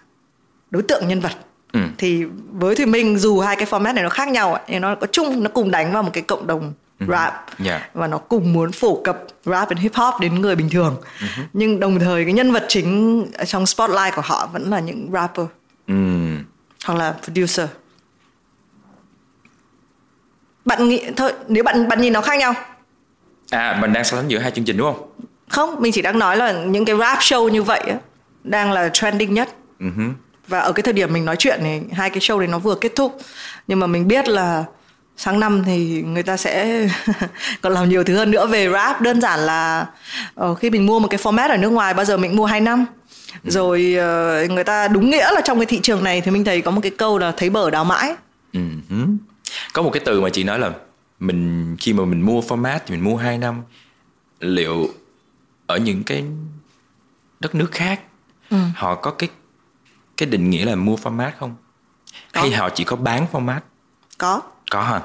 Speaker 1: đối tượng nhân vật ừ. thì với thùy minh dù hai cái format này nó khác nhau nhưng nó có chung nó cùng đánh vào một cái cộng đồng uh rap
Speaker 2: yeah. Dạ.
Speaker 1: và nó cùng muốn phổ cập rap and hip hop đến người bình thường uh-huh. nhưng đồng thời cái nhân vật chính trong spotlight của họ vẫn là những rapper
Speaker 2: uh
Speaker 1: hoặc là producer bạn nghĩ thôi nếu bạn bạn nhìn nó khác nhau.
Speaker 2: À mình đang so sánh giữa hai chương trình đúng không?
Speaker 1: Không mình chỉ đang nói là những cái rap show như vậy á, đang là trending nhất.
Speaker 2: Uh-huh.
Speaker 1: và ở cái thời điểm mình nói chuyện này hai cái show này nó vừa kết thúc. Nhưng mà mình biết là sáng năm thì người ta sẽ còn làm nhiều thứ hơn nữa. Về rap đơn giản là uh, khi mình mua một cái format ở nước ngoài bao giờ mình mua 2 năm. Rồi uh, người ta đúng nghĩa là trong cái thị trường này thì mình thấy có một cái câu là thấy bở đào mãi
Speaker 2: Ừ. có một cái từ mà chị nói là mình khi mà mình mua format thì mình mua 2 năm liệu ở những cái đất nước khác họ có cái cái định nghĩa là mua format không? Hay
Speaker 1: Có.
Speaker 2: họ chỉ có bán format?
Speaker 1: Có.
Speaker 2: Có hả?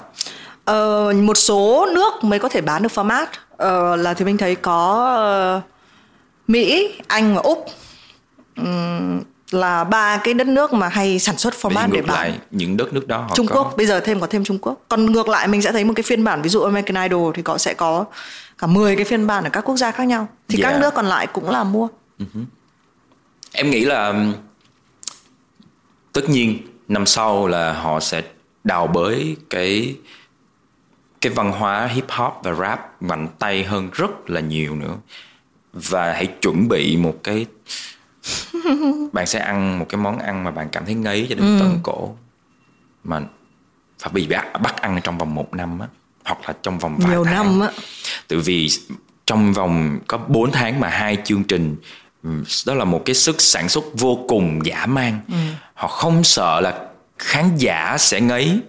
Speaker 1: Ờ, một số nước mới có thể bán được format. Ờ, là thì mình thấy có ờ, Mỹ, Anh và Úc là ba cái đất nước mà hay sản xuất format để bán.
Speaker 2: lại những đất nước đó họ
Speaker 1: Trung
Speaker 2: có
Speaker 1: Quốc bây giờ thêm có thêm Trung Quốc. Còn ngược lại mình sẽ thấy một cái phiên bản ví dụ American Idol thì có sẽ có cả 10 cái phiên bản ở các quốc gia khác nhau. Thì các
Speaker 2: Yeah.
Speaker 1: nước còn lại cũng là mua.
Speaker 2: em nghĩ là tất nhiên năm sau là họ sẽ đào bới cái cái văn hóa hip hop và rap mạnh tay hơn rất là nhiều nữa và hãy chuẩn bị một cái bạn sẽ ăn một cái món ăn mà bạn cảm thấy ngấy cho đến tận cổ mà phải bị bắt, ăn trong vòng một năm á hoặc là trong vòng vài
Speaker 1: Nhiều
Speaker 2: tháng
Speaker 1: năm á.
Speaker 2: Tự vì trong vòng có 4 tháng mà hai chương trình ừm, đó là một cái sức sản xuất vô cùng dã man. Họ không sợ là khán giả sẽ ngấy.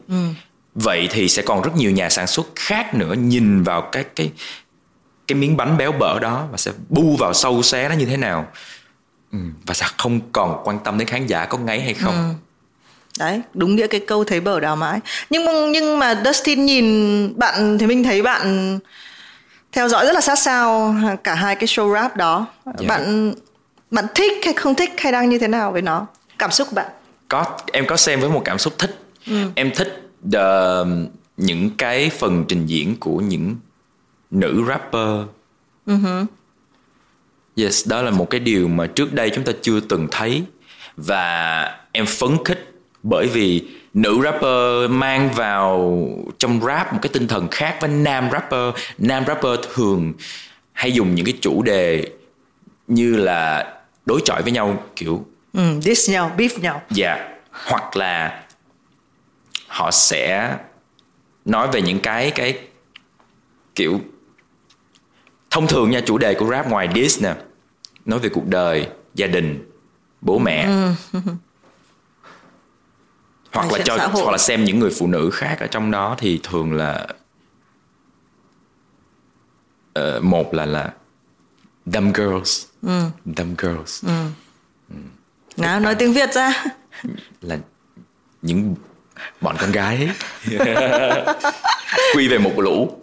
Speaker 2: Vậy thì sẽ còn rất nhiều nhà sản xuất khác nữa nhìn vào cái cái cái miếng bánh béo bở đó và sẽ bu vào sâu xé nó như thế nào. Ừm, và sẽ không còn quan tâm đến khán giả có ngấy hay không.
Speaker 1: Đấy, đúng nghĩa cái câu thấy bở đào mãi. Nhưng mà, nhưng mà Dustin nhìn bạn thì mình thấy bạn theo dõi rất là sát sao cả hai cái show rap đó.
Speaker 2: Dạ.
Speaker 1: Bạn bạn thích hay không thích hay đang như thế nào với nó? Cảm xúc của bạn?
Speaker 2: có em có xem với một cảm xúc thích em thích ờ, những cái phần trình diễn của những nữ rapper yes đó là một cái điều mà trước đây chúng ta chưa từng thấy. Và em phấn khích bởi vì nữ rapper mang vào trong rap một cái tinh thần khác với nam rapper. Nam rapper thường hay dùng những cái chủ đề như là đối chọi với nhau kiểu
Speaker 1: Ừ, diss nhau, beef nhau.
Speaker 2: Dạ Hoặc là Họ sẽ Nói về những cái cái Kiểu Thông thường nha chủ đề của rap ngoài diss nè Nói về cuộc đời Gia đình Bố mẹ. Hoặc
Speaker 1: Nói
Speaker 2: là cho. Hoặc là xem những người phụ nữ khác ở trong đó Thì thường là ờ, Một là là Dumb girls. Dumb girls.
Speaker 1: Nào, nói tiếng Việt ra.
Speaker 2: là những bọn con gái. Quy về một lũ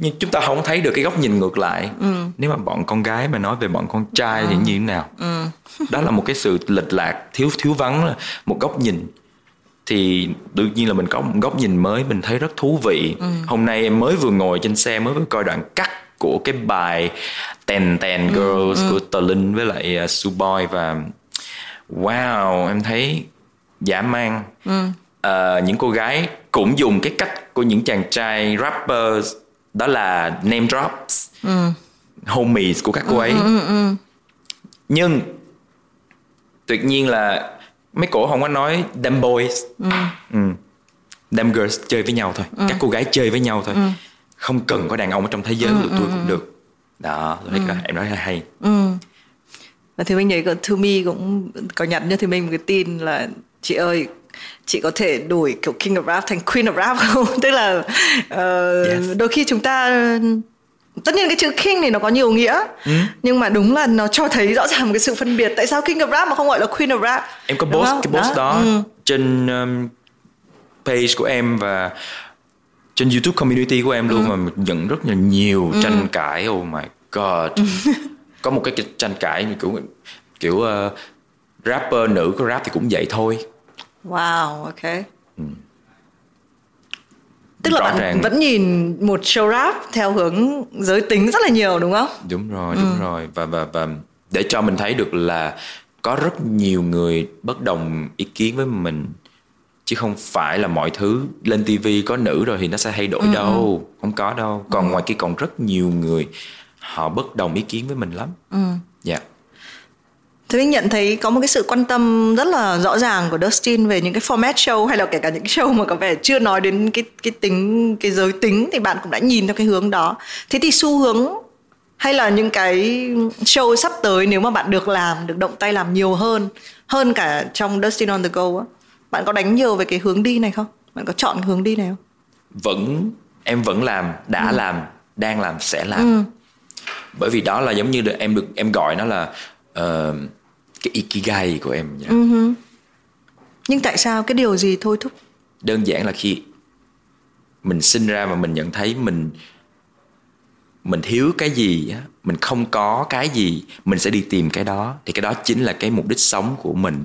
Speaker 2: nhưng chúng ta không thấy được cái góc nhìn ngược lại. Nếu mà bọn con gái mà nói về bọn con trai thì như thế nào? Đó là một cái sự lệch lạc thiếu thiếu vắng một góc nhìn. Thì tự nhiên là mình có một góc nhìn mới mình thấy rất thú vị. Hôm nay em mới vừa ngồi trên xe mới vừa coi đoạn cắt của cái bài Ten Ten Girls của Tờ Linh với lại uh, Suboy và wow em thấy dã man. Ờ, những cô gái cũng dùng cái cách của những chàng trai rapper đó là name drops. Homies của các cô ấy. Nhưng tuyệt nhiên là mấy cổ không có nói them boys. Ừ. them girls chơi với nhau thôi. Các cô gái chơi với nhau thôi. Không cần có đàn ông ở trong thế giới của tụi tôi cũng được. Đó tôi thấy cái- em nói hay. Hay
Speaker 1: Và thì mình nhớ Thư Mi cũng có nhắn cho thì mình một cái tin là chị ơi chị có thể đổi kiểu King of Rap thành Queen of Rap không? Tức là ờ,
Speaker 2: Yes.
Speaker 1: đôi khi chúng ta tất nhiên cái chữ King này nó có nhiều nghĩa nhưng mà đúng là nó cho thấy rõ ràng một cái sự phân biệt tại sao King of Rap mà không gọi là Queen of Rap
Speaker 2: em có post cái post đó,
Speaker 1: Ừ.
Speaker 2: trên um, page của em và trên YouTube community của em luôn mà mình nhận rất là nhiều tranh cãi. Oh my god. Có một cái cái tranh cãi kiểu kiểu uh, rapper nữ có rap thì cũng vậy thôi
Speaker 1: Wow, ok. Tức là
Speaker 2: Rõ
Speaker 1: bạn
Speaker 2: ràng.
Speaker 1: vẫn nhìn một show rap theo hướng giới tính rất là nhiều đúng không?
Speaker 2: đúng rồi đúng rồi. Và và và để cho mình thấy được là có rất nhiều người bất đồng ý kiến với mình chứ không phải là mọi thứ lên tivi có nữ rồi thì nó sẽ thay đổi đâu. Không có đâu. Còn ngoài kia còn rất nhiều người họ bất đồng ý kiến với mình lắm. Dạ
Speaker 1: Thế mình nhận thấy có một cái sự quan tâm rất là rõ ràng của Dustin về những cái format show hay là kể cả những cái show mà có vẻ chưa nói đến cái cái tính cái giới tính thì bạn cũng đã nhìn theo cái hướng đó. Thế thì xu hướng hay là những cái show sắp tới nếu mà bạn được làm được động tay làm nhiều hơn hơn cả trong Dustin on the Go á bạn có đánh nhiều về cái hướng đi này không bạn có chọn hướng đi này không
Speaker 2: vẫn em vẫn làm đã ừ. làm đang làm sẽ làm ừ. bởi vì đó là giống như được em được em gọi nó là uh, cái ikigai của em
Speaker 1: vậy. Uh-huh. nhưng tại sao? Cái điều gì thôi thúc?
Speaker 2: Đơn giản là khi mình sinh ra và mình nhận thấy mình mình thiếu cái gì á mình không có cái gì mình sẽ đi tìm cái đó. Thì cái đó chính là cái mục đích sống của mình.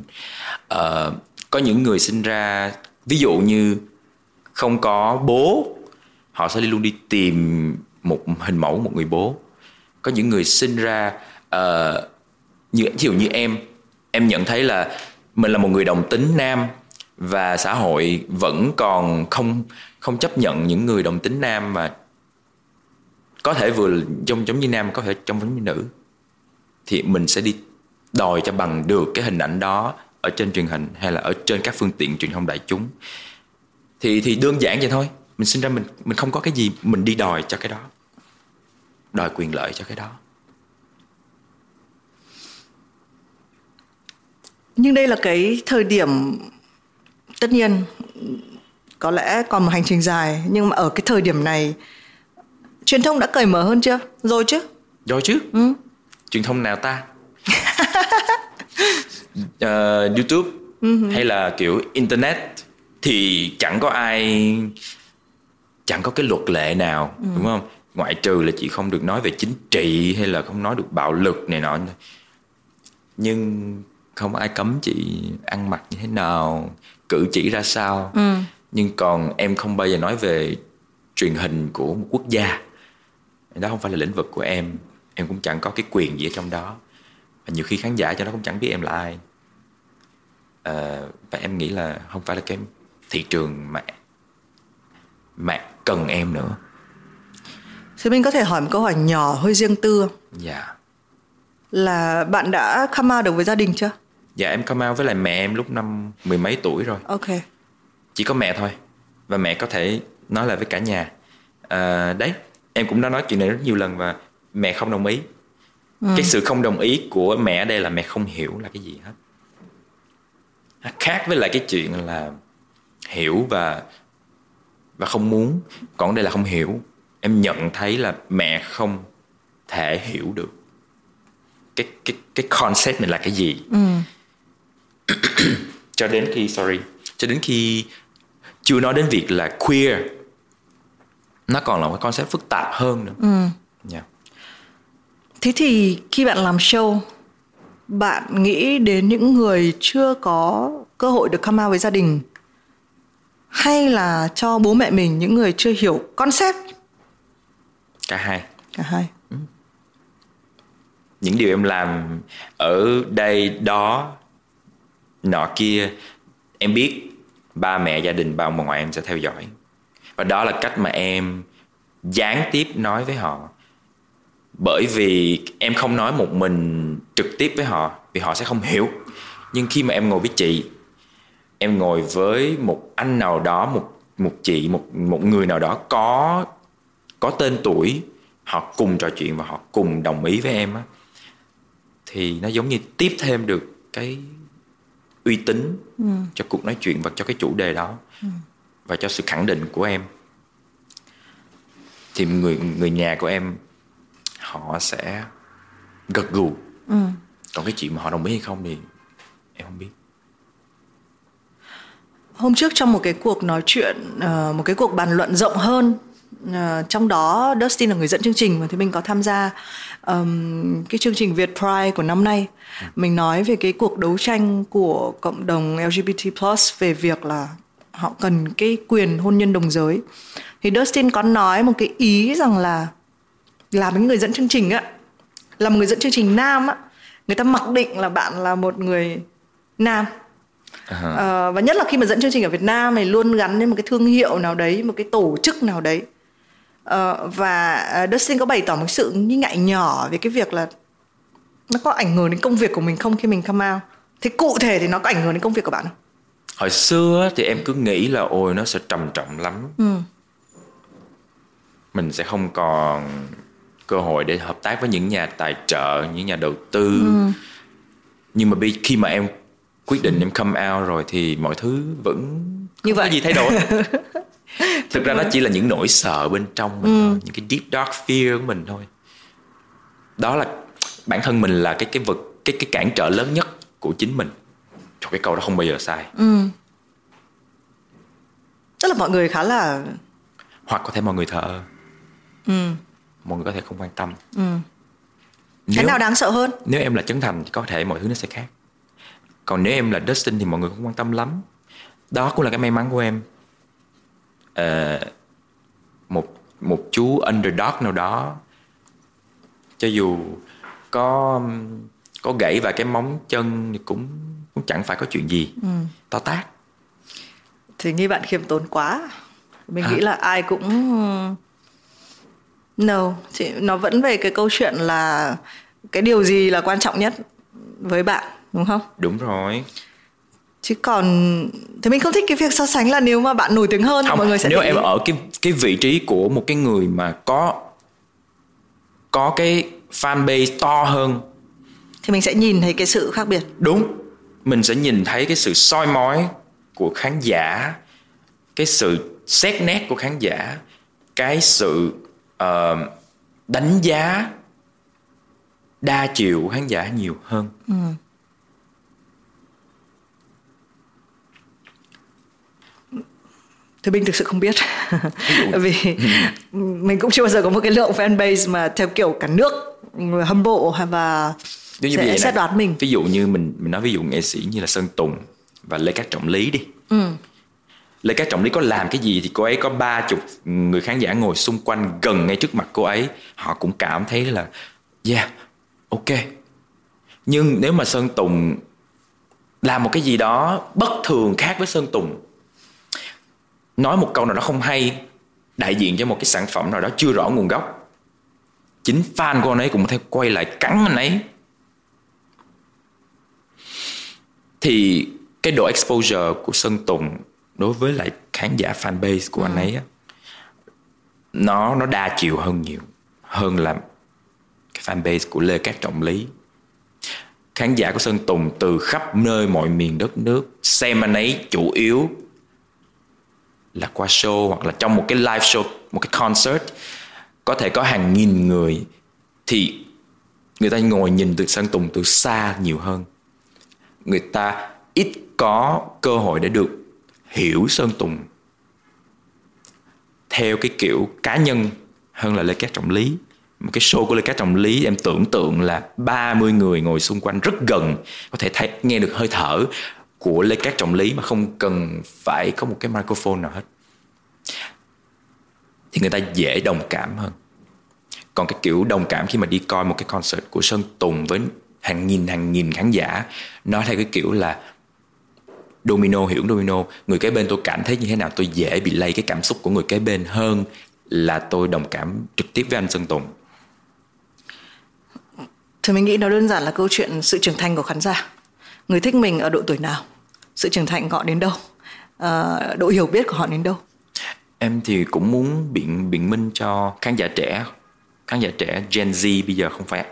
Speaker 2: Uh, có những người sinh ra ví dụ như không có bố họ sẽ đi luôn đi tìm một hình mẫu một người bố. Có những người sinh ra uh, như ví dụ như em em nhận thấy là mình là một người đồng tính nam và xã hội vẫn còn không không chấp nhận những người đồng tính nam mà có thể vừa giống giống như nam, có thể trong giống như nữ, thì mình sẽ đi đòi cho bằng được cái hình ảnh đó ở trên truyền hình hay là ở trên các phương tiện truyền thông đại chúng. Thì thì đơn giản vậy thôi. Mình sinh ra mình mình không có cái gì mình đi đòi cho cái đó, đòi quyền lợi cho cái đó.
Speaker 1: Nhưng đây là cái thời điểm tất nhiên có lẽ còn một hành trình dài nhưng mà ở cái thời điểm này truyền thông đã cởi mở hơn chưa rồi chứ
Speaker 2: rồi chứ ừ. truyền thông nào ta uh, youtube uh-huh. hay là kiểu internet thì chẳng có ai chẳng có cái luật lệ nào ừ. đúng không ngoại trừ là chị không được nói về chính trị hay là không nói được bạo lực này nọ nhưng không ai cấm chị ăn mặc như thế nào cử chỉ ra sao. Ừ. nhưng còn em không bao giờ nói về truyền hình của một quốc gia. Đó không phải là lĩnh vực của em. Em cũng chẳng có cái quyền gì ở trong đó. Và nhiều khi khán giả cho nó cũng chẳng biết em là ai. À, và em nghĩ là không phải là cái thị trường mà mà cần em nữa.
Speaker 1: Thì mình có thể hỏi một câu hỏi nhỏ hơi riêng tư
Speaker 2: dạ. Yeah.
Speaker 1: là bạn đã come out được với gia đình chưa
Speaker 2: dạ em come out với lại mẹ em lúc năm mười mấy tuổi rồi.
Speaker 1: Ok.
Speaker 2: Chỉ có mẹ thôi. Và mẹ có thể nói lại với cả nhà. À, đấy em cũng đã nói chuyện này rất nhiều lần và mẹ không đồng ý. Ừ. cái sự không đồng ý của mẹ ở đây là mẹ không hiểu là cái gì hết. Khác với lại cái chuyện là hiểu và và không muốn. Còn đây là không hiểu. Em nhận thấy là mẹ không thể hiểu được. Cái cái cái concept này là cái gì? Ừ. cho đến khi sorry cho đến khi chưa nói đến việc là queer nó còn là một cái concept phức tạp hơn nữa ừ. yeah. Dạ.
Speaker 1: thế thì khi bạn làm show bạn nghĩ đến những người chưa có cơ hội được come out với gia đình hay là cho bố mẹ mình những người chưa hiểu concept
Speaker 2: cả hai
Speaker 1: cả hai ừ.
Speaker 2: những điều em làm ở đây đó nọ kia, em biết ba mẹ gia đình ba ông bà ngoại em sẽ theo dõi. Và đó là cách mà em gián tiếp nói với họ. Bởi vì em không nói một mình trực tiếp với họ, vì họ sẽ không hiểu. Nhưng khi mà em ngồi với chị, em ngồi với một anh nào đó, một một chị, một một người nào đó có có tên tuổi, họ cùng trò chuyện và họ cùng đồng ý với em á, thì nó giống như tiếp thêm được cái uy tín ừ. cho cuộc nói chuyện và cho cái chủ đề đó ừ. và cho sự khẳng định của em thì người người nhà của em họ sẽ gật gù ừ. còn cái chuyện mà họ đồng ý hay không thì em không biết
Speaker 1: hôm trước trong một cái cuộc nói chuyện ờ, một cái cuộc bàn luận rộng hơn ờ, trong đó Dustin là người dẫn chương trình và thì mình có tham gia um, cái chương trình Việt Pride của năm nay. Mình nói về cái cuộc đấu tranh của cộng đồng LGBT plus về việc là họ cần cái quyền hôn nhân đồng giới. Thì Dustin có nói một cái ý rằng là làm cái người dẫn chương trình á là một người dẫn chương trình nam á người ta mặc định là bạn là một người nam. Uh-huh. uh, và nhất là khi mà dẫn chương trình ở Việt Nam thì luôn gắn đến một cái thương hiệu nào đấy một cái tổ chức nào đấy uh, và Dustin có bày tỏ một sự nghi ngại nhỏ về cái việc là nó có ảnh hưởng đến công việc của mình không khi mình come out. Thế cụ thể thì nó có ảnh hưởng đến công việc của bạn không?
Speaker 2: Hồi xưa thì em cứ nghĩ là ôi nó sẽ trầm trọng lắm. Ừ. mình sẽ không còn cơ hội để hợp tác với những nhà tài trợ những nhà đầu tư. Ừ. nhưng mà khi mà em quyết định em come out rồi thì mọi thứ vẫn
Speaker 1: như vậy
Speaker 2: có gì thay đổi thực ra nó chỉ là những nỗi sợ bên trong mình ừ. thôi những cái deep dark fear của mình thôi. Đó là bản thân mình là cái cái vật cái cái cản trở lớn nhất của chính mình. Trời, cái câu đó không bao giờ sai.
Speaker 1: Ừ. tức là mọi người khá là
Speaker 2: hoặc có thể mọi người thờ ơ.
Speaker 1: Ừ.
Speaker 2: mọi người có thể không quan tâm.
Speaker 1: Ừ. nếu, cái nào đáng sợ hơn?
Speaker 2: nếu em là chân thành thì có thể mọi thứ nó sẽ khác. Còn nếu em là Dustin thì mọi người không quan tâm lắm. Đó cũng là cái may mắn của em uh, một một chú underdog nào đó. Cho dù có có gãy vài cái móng chân thì cũng cũng chẳng phải có chuyện gì.
Speaker 1: Ừ.
Speaker 2: to tát.
Speaker 1: Thì nghĩ bạn khiêm tốn quá. Mình à. nghĩ là ai cũng no. Chị nó vẫn về cái câu chuyện là cái điều gì là quan trọng nhất với bạn đúng không?
Speaker 2: Đúng rồi
Speaker 1: chứ còn thì mình không thích cái việc so sánh là nếu mà bạn nổi tiếng hơn
Speaker 2: không,
Speaker 1: mọi người sẽ
Speaker 2: nếu em ở cái cái vị trí của một cái người mà có có cái fan base to hơn.
Speaker 1: Thì mình sẽ nhìn thấy cái sự khác biệt.
Speaker 2: Đúng mình sẽ nhìn thấy cái sự soi mói của khán giả cái sự xét nét của khán giả cái sự uh, đánh giá đa chiều của khán giả nhiều hơn.
Speaker 1: Ừ. thì mình thực sự không biết. Vì mình cũng chưa bao giờ có một cái lượng fan base mà theo kiểu cả nước hâm mộ và
Speaker 2: như sẽ xét đoán mình. ví dụ như mình mình nói ví dụ nghệ sĩ như là Sơn Tùng và Lê Cát Trọng Lý đi.
Speaker 1: Ừ.
Speaker 2: Lê Cát Trọng Lý có làm cái gì thì cô ấy có ba chục người khán giả ngồi xung quanh gần ngay trước mặt cô ấy. Họ cũng cảm thấy là yeah ok. Nhưng nếu mà Sơn Tùng làm một cái gì đó bất thường khác với Sơn Tùng nói một câu nào đó không hay đại diện cho một cái sản phẩm nào đó chưa rõ nguồn gốc. Chính fan của anh ấy cũng có thể quay lại cắn anh ấy. Thì cái độ exposure của Sơn Tùng đối với lại khán giả fan base của ừ. anh ấy nó nó đa chiều hơn nhiều hơn là cái fan base của Lê Cát Trọng Lý. Khán giả của Sơn Tùng từ khắp nơi mọi miền đất nước xem anh ấy chủ yếu là qua show hoặc là trong một cái live show, một cái concert, có thể có hàng nghìn người, thì người ta ngồi nhìn từ Sơn Tùng từ xa nhiều hơn. Người ta ít có cơ hội để được hiểu Sơn Tùng theo cái kiểu cá nhân hơn là Lê Cát Trọng Lý. Một cái show của Lê Cát Trọng Lý, em tưởng tượng là 30 người ngồi xung quanh rất gần, có thể thấy, nghe được hơi thở của Lê Cát Trọng Lý mà không cần phải có một cái microphone nào hết. Thì người ta dễ đồng cảm hơn. Còn cái kiểu đồng cảm khi mà đi coi một cái concert của Sơn Tùng với hàng nghìn hàng nghìn khán giả, nó theo cái kiểu là domino, hiểu domino. Người kế bên tôi cảm thấy như thế nào, tôi dễ bị lây cái cảm xúc của người kế bên hơn là tôi đồng cảm trực tiếp với anh Sơn Tùng.
Speaker 1: Thì mình nghĩ nó đơn giản là câu chuyện sự trưởng thành của khán giả. Người thích mình ở độ tuổi nào? Sự trưởng thành của họ đến đâu? À, độ hiểu biết của họ đến đâu?
Speaker 2: Em thì cũng muốn biện biện minh cho khán giả trẻ. Khán giả trẻ Gen Z bây giờ không phải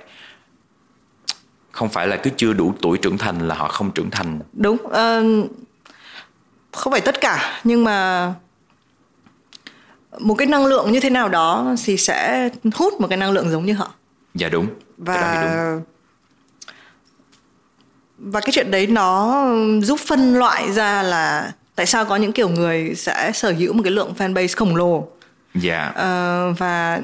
Speaker 2: không phải là cứ chưa đủ tuổi trưởng thành là họ không trưởng thành.
Speaker 1: Đúng uh, không phải tất cả nhưng mà một cái năng lượng như thế nào đó thì sẽ hút một cái năng lượng giống như họ.
Speaker 2: Dạ đúng
Speaker 1: và đúng. Và cái chuyện đấy nó giúp phân loại ra là tại sao có những kiểu người sẽ sở hữu một cái lượng fan base khổng lồ.
Speaker 2: Dạ.
Speaker 1: Uh, và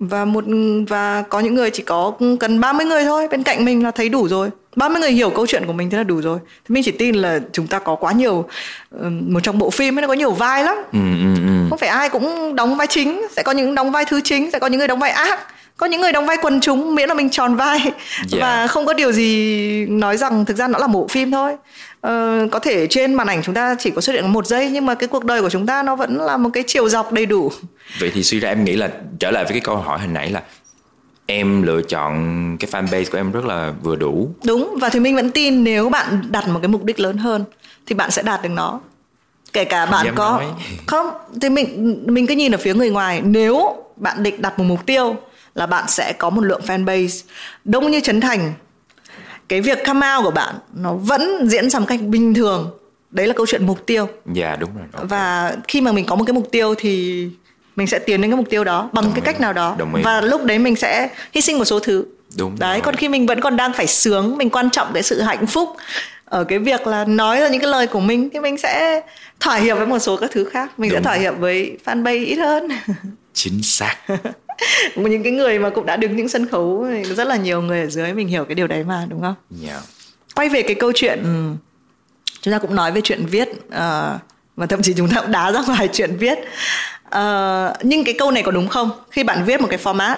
Speaker 1: và một và có những người chỉ có cần 30 người thôi bên cạnh mình là thấy đủ rồi. 30 người hiểu câu chuyện của mình thế là đủ rồi. Thì mình chỉ tin là chúng ta có quá nhiều một trong bộ phim ấy nó có nhiều vai lắm.
Speaker 2: Ừ, ừ, ừ.
Speaker 1: không phải ai cũng đóng vai chính sẽ có những đóng vai thứ chính sẽ có những người đóng vai ác có những người đóng vai quần chúng miễn là mình tròn vai. Yeah. và không có điều gì nói rằng thực ra nó là một bộ phim thôi. Ờ, có thể trên màn ảnh chúng ta chỉ có xuất hiện một giây nhưng mà cái cuộc đời của chúng ta nó vẫn là một cái chiều dọc đầy đủ.
Speaker 2: Vậy thì suy ra em nghĩ là trở lại với cái câu hỏi hồi nãy là em lựa chọn cái fan base của em rất là vừa đủ.
Speaker 1: Đúng và thì mình vẫn tin nếu bạn đặt một cái mục đích lớn hơn thì bạn sẽ đạt được nó. Kể cả không bạn có nói. không thì mình mình cứ nhìn ở phía người ngoài. Nếu bạn định đặt một mục tiêu là bạn sẽ có một lượng fan base đông như Trấn Thành cái việc come out của bạn nó vẫn diễn ra một cách bình thường đấy là câu chuyện mục tiêu
Speaker 2: dạ đúng rồi okay.
Speaker 1: và khi mà mình có một cái mục tiêu thì mình sẽ tiến đến cái mục tiêu đó bằng
Speaker 2: Đồng
Speaker 1: cái
Speaker 2: ý.
Speaker 1: cách nào đó
Speaker 2: Đồng ý.
Speaker 1: và lúc đấy mình sẽ hy sinh một số thứ
Speaker 2: Đúng
Speaker 1: đấy
Speaker 2: rồi.
Speaker 1: còn khi mình vẫn còn đang phải sướng mình quan trọng cái sự hạnh phúc ở cái việc là nói ra những cái lời của mình thì mình sẽ thỏa hiệp với một số các thứ khác mình sẽ
Speaker 2: Đúng.
Speaker 1: thỏa hiệp với fanpage ít hơn
Speaker 2: chính xác
Speaker 1: những cái người mà cũng đã đứng những sân khấu rất là nhiều người ở dưới mình hiểu cái điều đấy mà đúng không?
Speaker 2: Dạ.
Speaker 1: Quay về cái câu chuyện ừ, chúng ta cũng nói về chuyện viết ờ, và thậm chí chúng ta cũng đá ra ngoài chuyện viết. Ờ, nhưng cái câu này có đúng không? Khi bạn viết một cái format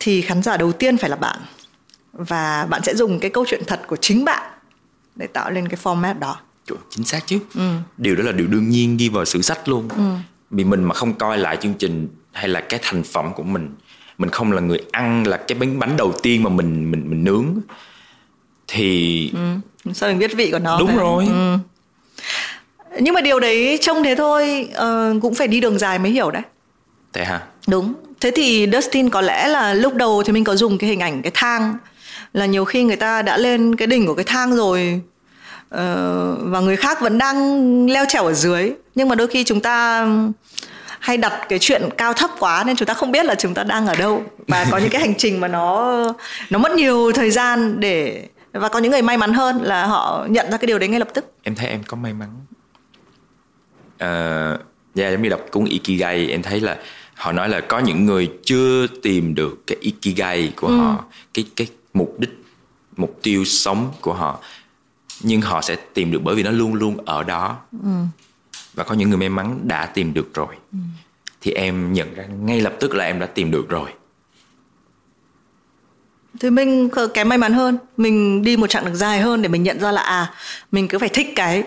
Speaker 1: thì khán giả đầu tiên phải là bạn. Và bạn sẽ dùng cái câu chuyện thật của chính bạn để tạo lên cái format đó.
Speaker 2: Trời, chính xác chứ.
Speaker 1: Ừ.
Speaker 2: điều đó là điều đương nhiên ghi vào sử sách luôn vì mình mà không coi lại chương trình hay là cái thành phẩm của mình mình không là người ăn là cái bánh bánh đầu tiên mà mình mình mình nướng thì
Speaker 1: ừ. sao mình biết vị của nó
Speaker 2: đúng
Speaker 1: phải
Speaker 2: rồi
Speaker 1: ừ. nhưng mà điều đấy trông thế thôi ờ, cũng phải đi đường dài mới hiểu đấy
Speaker 2: thế ha
Speaker 1: Đúng. Thế thì Dustin có lẽ là lúc đầu thì mình có dùng cái hình ảnh cái thang là nhiều khi người ta đã lên cái đỉnh của cái thang rồi và người khác vẫn đang leo trèo ở dưới. Nhưng mà đôi khi chúng ta hay đặt cái chuyện cao thấp quá nên chúng ta không biết là chúng ta đang ở đâu. Và có những cái hành trình mà nó nó mất nhiều thời gian để và có những người may mắn hơn là họ nhận ra cái điều đấy ngay lập tức.
Speaker 2: Em thấy em có may mắn. Ờ, dạ giống như đọc cuốn Ikigai em thấy là họ nói là có những người chưa tìm được cái Ikigai của họ cái cái mục đích mục tiêu sống của họ nhưng họ sẽ tìm được bởi vì nó luôn luôn ở đó. Và có những người may mắn đã tìm được rồi. Thì em nhận ra ngay lập tức là em đã tìm được rồi.
Speaker 1: Thì mình kém may mắn hơn mình đi một chặng đường dài hơn để mình nhận ra là à mình cứ phải thích cái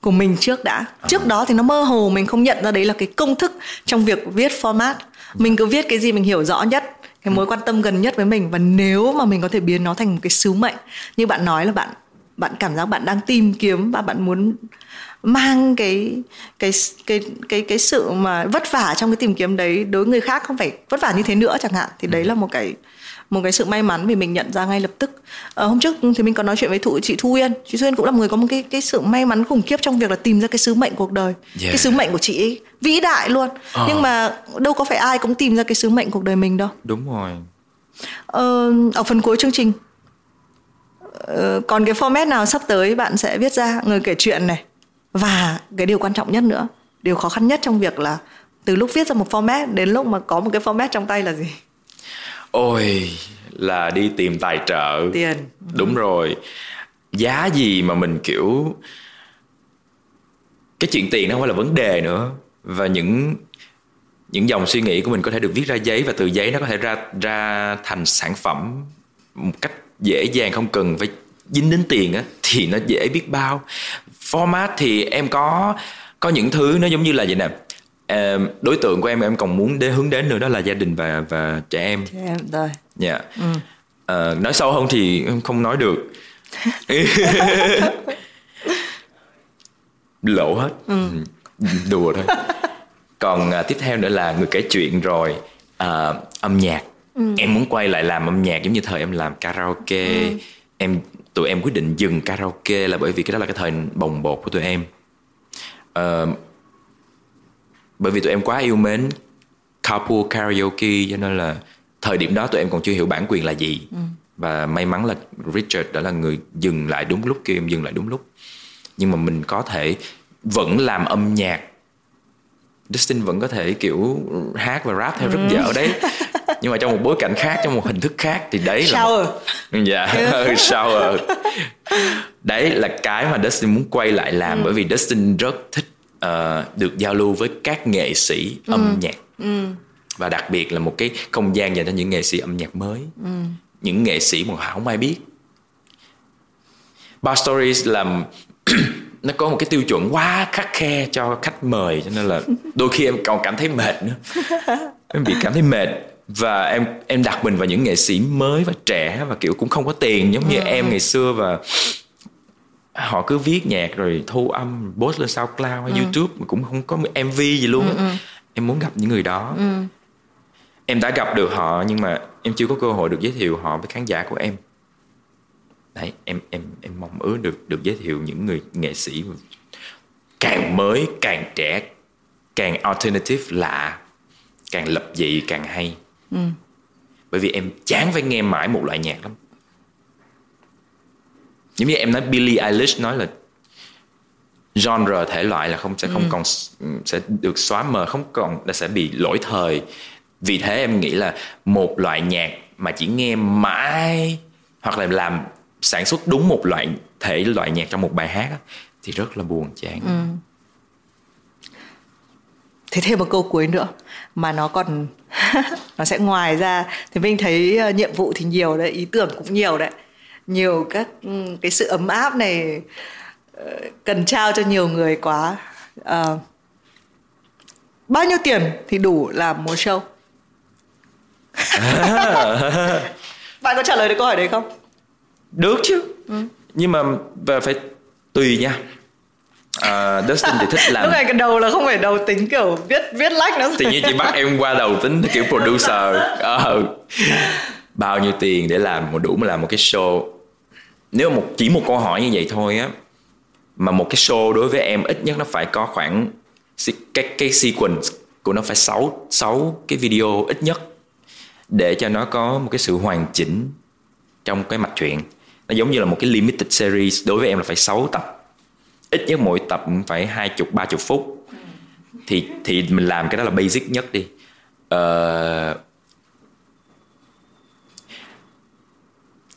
Speaker 1: của mình trước đã. Trước đó thì nó mơ hồ mình không nhận ra đấy là cái công thức trong việc viết format. Mình cứ viết cái gì mình hiểu rõ nhất cái mối quan tâm gần nhất với mình. Và nếu mà mình có thể biến nó thành một cái sứ mệnh như bạn nói là bạn bạn cảm giác bạn đang tìm kiếm và bạn muốn mang cái cái cái cái cái sự mà vất vả trong cái tìm kiếm đấy đối với người khác không phải vất vả như thế nữa chẳng hạn thì đấy là một cái một cái sự may mắn vì mình nhận ra ngay lập tức. Ờ, hôm trước thì mình có nói chuyện với thụ, chị Thu Uyên. Chị Thu Uyên cũng là một người có một cái cái sự may mắn khủng khiếp trong việc là tìm ra cái sứ mệnh cuộc đời.
Speaker 2: Yeah.
Speaker 1: cái sứ mệnh của chị ấy vĩ đại luôn.
Speaker 2: Ờ.
Speaker 1: nhưng mà đâu có phải ai cũng tìm ra cái sứ mệnh cuộc đời mình đâu.
Speaker 2: Đúng rồi.
Speaker 1: Ờ, ở phần cuối chương trình còn cái format nào sắp tới bạn sẽ viết ra người kể chuyện này? Và cái điều quan trọng nhất nữa điều khó khăn nhất trong việc là từ lúc viết ra một format đến lúc mà có một cái format trong tay là gì?
Speaker 2: Ôi là đi tìm tài trợ.
Speaker 1: Tiền.
Speaker 2: Đúng rồi. Giá gì mà mình kiểu cái chuyện tiền nó không phải là vấn đề nữa. Và những những dòng suy nghĩ của mình có thể được viết ra giấy và từ giấy nó có thể ra ra thành sản phẩm một cách dễ dàng không cần phải dính đến tiền á thì nó dễ biết bao format thì em có có những thứ nó giống như là vậy nè Em, đối tượng của em em còn muốn đến hướng đến nữa đó là gia đình và và trẻ em
Speaker 1: Thì em rồi
Speaker 2: Dạ. Ờ, nói sâu hơn thì em không nói được. Lộ hết. Ừ. Đùa thôi. Còn à, tiếp theo nữa là người kể chuyện rồi à, âm nhạc. Em muốn quay lại làm âm nhạc giống như thời em làm karaoke. Em tụi em quyết định dừng karaoke là bởi vì cái đó là cái thời bồng bột của tụi em. Ờ, bởi vì tụi em quá yêu mến carpool karaoke cho nên là thời điểm đó tụi em còn chưa hiểu bản quyền là gì. Và may mắn là Richard đã là người dừng lại đúng lúc kêu em dừng lại đúng lúc. Nhưng mà mình có thể vẫn làm âm nhạc. Dustin vẫn có thể kiểu hát và rap theo rất dở đấy nhưng mà trong một bối cảnh khác trong một hình thức khác thì đấy là
Speaker 1: shower.
Speaker 2: dạ shower. Đấy là cái mà Dustin muốn quay lại làm bởi vì Dustin rất thích ờ, được giao lưu với các nghệ sĩ âm nhạc. Và đặc biệt là một cái không gian dành cho những nghệ sĩ âm nhạc mới. Những nghệ sĩ mà không ai biết. Bar Stories làm nó có một cái tiêu chuẩn quá khắc khe cho khách mời cho nên là đôi khi em còn cảm thấy mệt nữa. Em bị cảm thấy mệt và em em đặt mình vào những nghệ sĩ mới và trẻ và kiểu cũng không có tiền giống như em ngày xưa và họ cứ viết nhạc rồi thu âm post lên SoundCloud hay YouTube mà cũng không có MV gì luôn á. em muốn gặp những người đó. Em đã gặp được họ nhưng mà em chưa có cơ hội được giới thiệu họ với khán giả của em. Đấy em em em mong ước được được giới thiệu những người nghệ sĩ càng mới càng trẻ càng alternative lạ càng lập dị càng hay ừ. bởi vì em chán phải nghe mãi một loại nhạc lắm giống như em nói Billie Eilish nói là genre thể loại là không sẽ không ừ. còn sẽ được xóa mờ không còn là sẽ bị lỗi thời vì thế em nghĩ là một loại nhạc mà chỉ nghe mãi hoặc là làm sản xuất đúng một loại thể loại nhạc trong một bài hát thì rất là buồn chán ừ.
Speaker 1: Thế thêm một câu cuối nữa mà nó còn nó sẽ ngoài ra. Thì mình thấy uh, nhiệm vụ thì nhiều đấy ý tưởng cũng nhiều đấy. Nhiều các um, cái sự ấm áp này uh, cần trao cho nhiều người quá. Uh, bao nhiêu tiền thì đủ làm một show? Bạn có trả lời được câu hỏi đấy không?
Speaker 2: Được chứ. Ừ. nhưng mà phải tùy nha à, Dustin thì thích làm
Speaker 1: lúc này cái đầu là không phải đầu tính kiểu viết viết lách nữa.
Speaker 2: Tự nhiên chị bắt em qua đầu tính kiểu producer. Ờ. bao nhiêu tiền để làm một đủ mà làm một cái show? Nếu một chỉ một câu hỏi như vậy thôi á mà một cái show đối với em ít nhất nó phải có khoảng cái cái sequence của nó phải 6 6 cái video ít nhất để cho nó có một cái sự hoàn chỉnh trong cái mạch truyện. Nó giống như là một cái limited series đối với em là phải 6 tập ít nhất mỗi tập phải hai chục ba chục phút. Thì thì mình làm cái đó là basic nhất đi. Uh,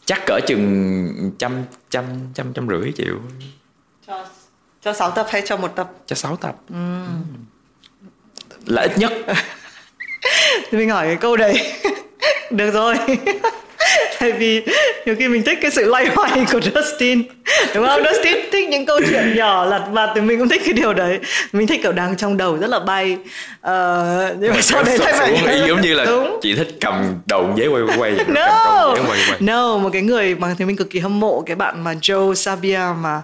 Speaker 2: chắc cỡ chừng trăm trăm trăm trăm rưỡi triệu
Speaker 1: cho cho sáu tập hay cho một tập?
Speaker 2: Cho sáu tập. Ừ. là ít nhất.
Speaker 1: Thì mình hỏi cái câu đấy. Được rồi. Tại vì nhiều khi mình thích cái sự loay hoay của Dustin đúng không Dustin thích những câu chuyện nhỏ lặt vặt thì mình cũng thích cái điều đấy mình thích kiểu đang trong đầu rất là bay uh, nhưng mà sau đấy
Speaker 2: lại phải giống như là đúng. chị thích cầm đầu giấy quay quay
Speaker 1: no quay, quay. no một cái người mà thì mình cực kỳ hâm mộ cái bạn mà Joe Sabia mà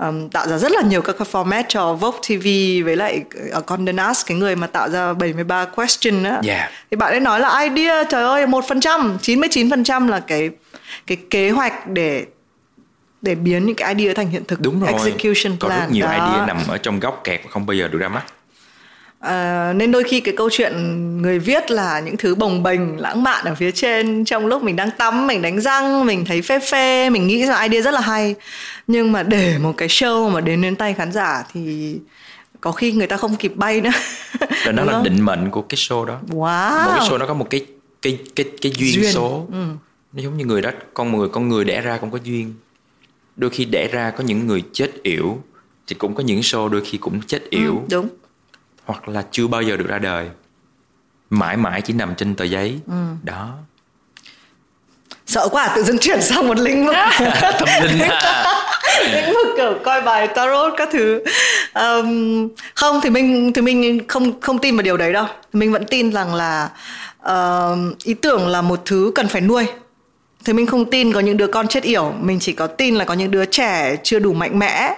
Speaker 1: um, tạo ra rất là nhiều các format cho Vogue TV với lại ở Condé Nast cái người mà tạo ra 73 question á
Speaker 2: yeah.
Speaker 1: thì bạn ấy nói là idea trời ơi một phần trăm chín mươi chín phần trăm là cái cái kế hoạch để để biến những cái idea thành hiện thực
Speaker 2: đúng rồi
Speaker 1: execution
Speaker 2: có
Speaker 1: plan
Speaker 2: rất nhiều đó. idea nằm ở trong góc kẹt và không bao giờ được ra mắt
Speaker 1: À, nên đôi khi cái câu chuyện người viết là những thứ bồng bềnh lãng mạn ở phía trên trong lúc mình đang tắm mình đánh răng mình thấy phê phê mình nghĩ ra idea rất là hay nhưng mà để một cái show mà đến đến tay khán giả thì có khi người ta không kịp bay nữa
Speaker 2: và đó là không? định mệnh của cái show đó
Speaker 1: wow.
Speaker 2: một cái show nó có một cái cái cái cái duyên, duyên. số ừ. nó giống như người đó con người con người đẻ ra cũng có duyên đôi khi đẻ ra có những người chết yểu thì cũng có những show đôi khi cũng chết yểu. ừ,
Speaker 1: đúng.
Speaker 2: Hoặc là chưa bao giờ được ra đời. Mãi mãi chỉ nằm trên tờ giấy. Ừ. đó.
Speaker 1: Sợ quá tự dưng chuyển sang một lĩnh vực.
Speaker 2: Tâm linh à.
Speaker 1: lĩnh vực kiểu coi bài tarot các thứ. Um, không thì mình thì mình không không tin vào điều đấy đâu. Mình vẫn tin rằng là uh, ý tưởng là một thứ cần phải nuôi thì mình không tin có những đứa con chết yểu. Mình chỉ có tin là có những đứa trẻ chưa đủ mạnh mẽ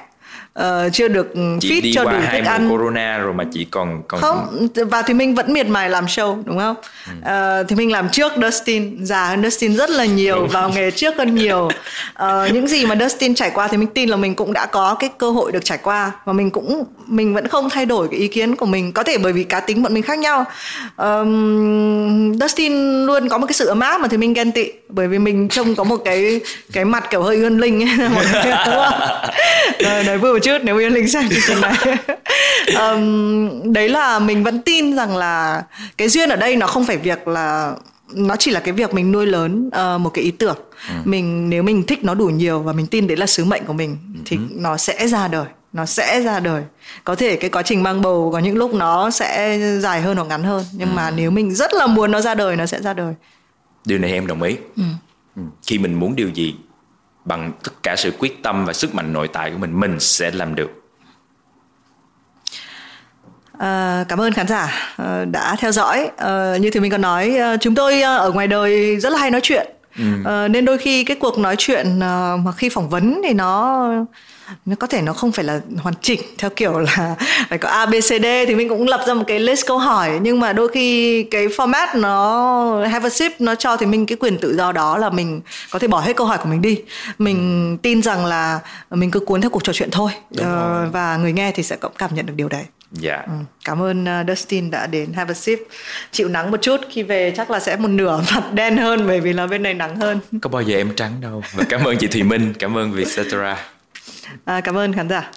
Speaker 1: uh, chưa được
Speaker 2: chị
Speaker 1: fit cho đủ
Speaker 2: thức ăn. corona rồi mà chị còn còn
Speaker 1: không và thì mình vẫn miệt mài làm show đúng không? Ừ. uh, thì mình làm trước Dustin. Già hơn Dustin rất là nhiều đúng. vào nghề trước hơn nhiều. Uh, những gì mà Dustin trải qua thì mình tin là mình cũng đã có cái cơ hội được trải qua. Và mình cũng mình vẫn không thay đổi cái ý kiến của mình. Có thể bởi vì cá tính bọn mình khác nhau. Um, Dustin luôn có một cái sự ấm áp mà thì mình ghen tị. Bởi vì mình trông có một cái cái mặt kiểu hơi ươn linh ấy. Đúng không? Rồi, nói vừa chút nếu Uyên Linh xem chương trình này um, đấy là mình vẫn tin rằng là cái duyên ở đây nó không phải việc là nó chỉ là cái việc mình nuôi lớn uh, một cái ý tưởng ừ. mình nếu mình thích nó đủ nhiều và mình tin đấy là sứ mệnh của mình ừ. thì nó sẽ ra đời nó sẽ ra đời có thể cái quá trình mang bầu có những lúc nó sẽ dài hơn hoặc ngắn hơn nhưng ừ. mà nếu mình rất là muốn nó ra đời nó sẽ ra đời
Speaker 2: điều này em đồng ý ừ. ừ. khi mình muốn điều gì bằng tất cả sự quyết tâm và sức mạnh nội tại của mình mình sẽ làm được
Speaker 1: À, cảm ơn khán giả uh, đã theo dõi. Uh, như thì mình còn nói, chúng tôi ở ngoài đời rất là hay nói chuyện ừ. ờ, nên đôi khi cái cuộc nói chuyện mà khi phỏng vấn thì nó nó có thể nó không phải là hoàn chỉnh theo kiểu là phải có A B C D thì mình cũng lập ra một cái list câu hỏi nhưng mà đôi khi cái format nó have a sip nó cho thì mình cái quyền tự do đó là mình có thể bỏ hết câu hỏi của mình đi mình tin rằng là mình cứ cuốn theo cuộc trò chuyện thôi uh, và người nghe thì sẽ cũng cảm nhận được điều đấy
Speaker 2: Dạ. Yeah. Ừ.
Speaker 1: Cảm ơn uh, Dustin đã đến Have a Sip. Chịu nắng một chút khi về chắc là sẽ một nửa mặt đen hơn bởi vì là bên này nắng hơn.
Speaker 2: Có bao giờ em trắng đâu. Và cảm ơn chị Thùy Minh, cảm ơn Vietcetera.
Speaker 1: À, cảm ơn khán giả.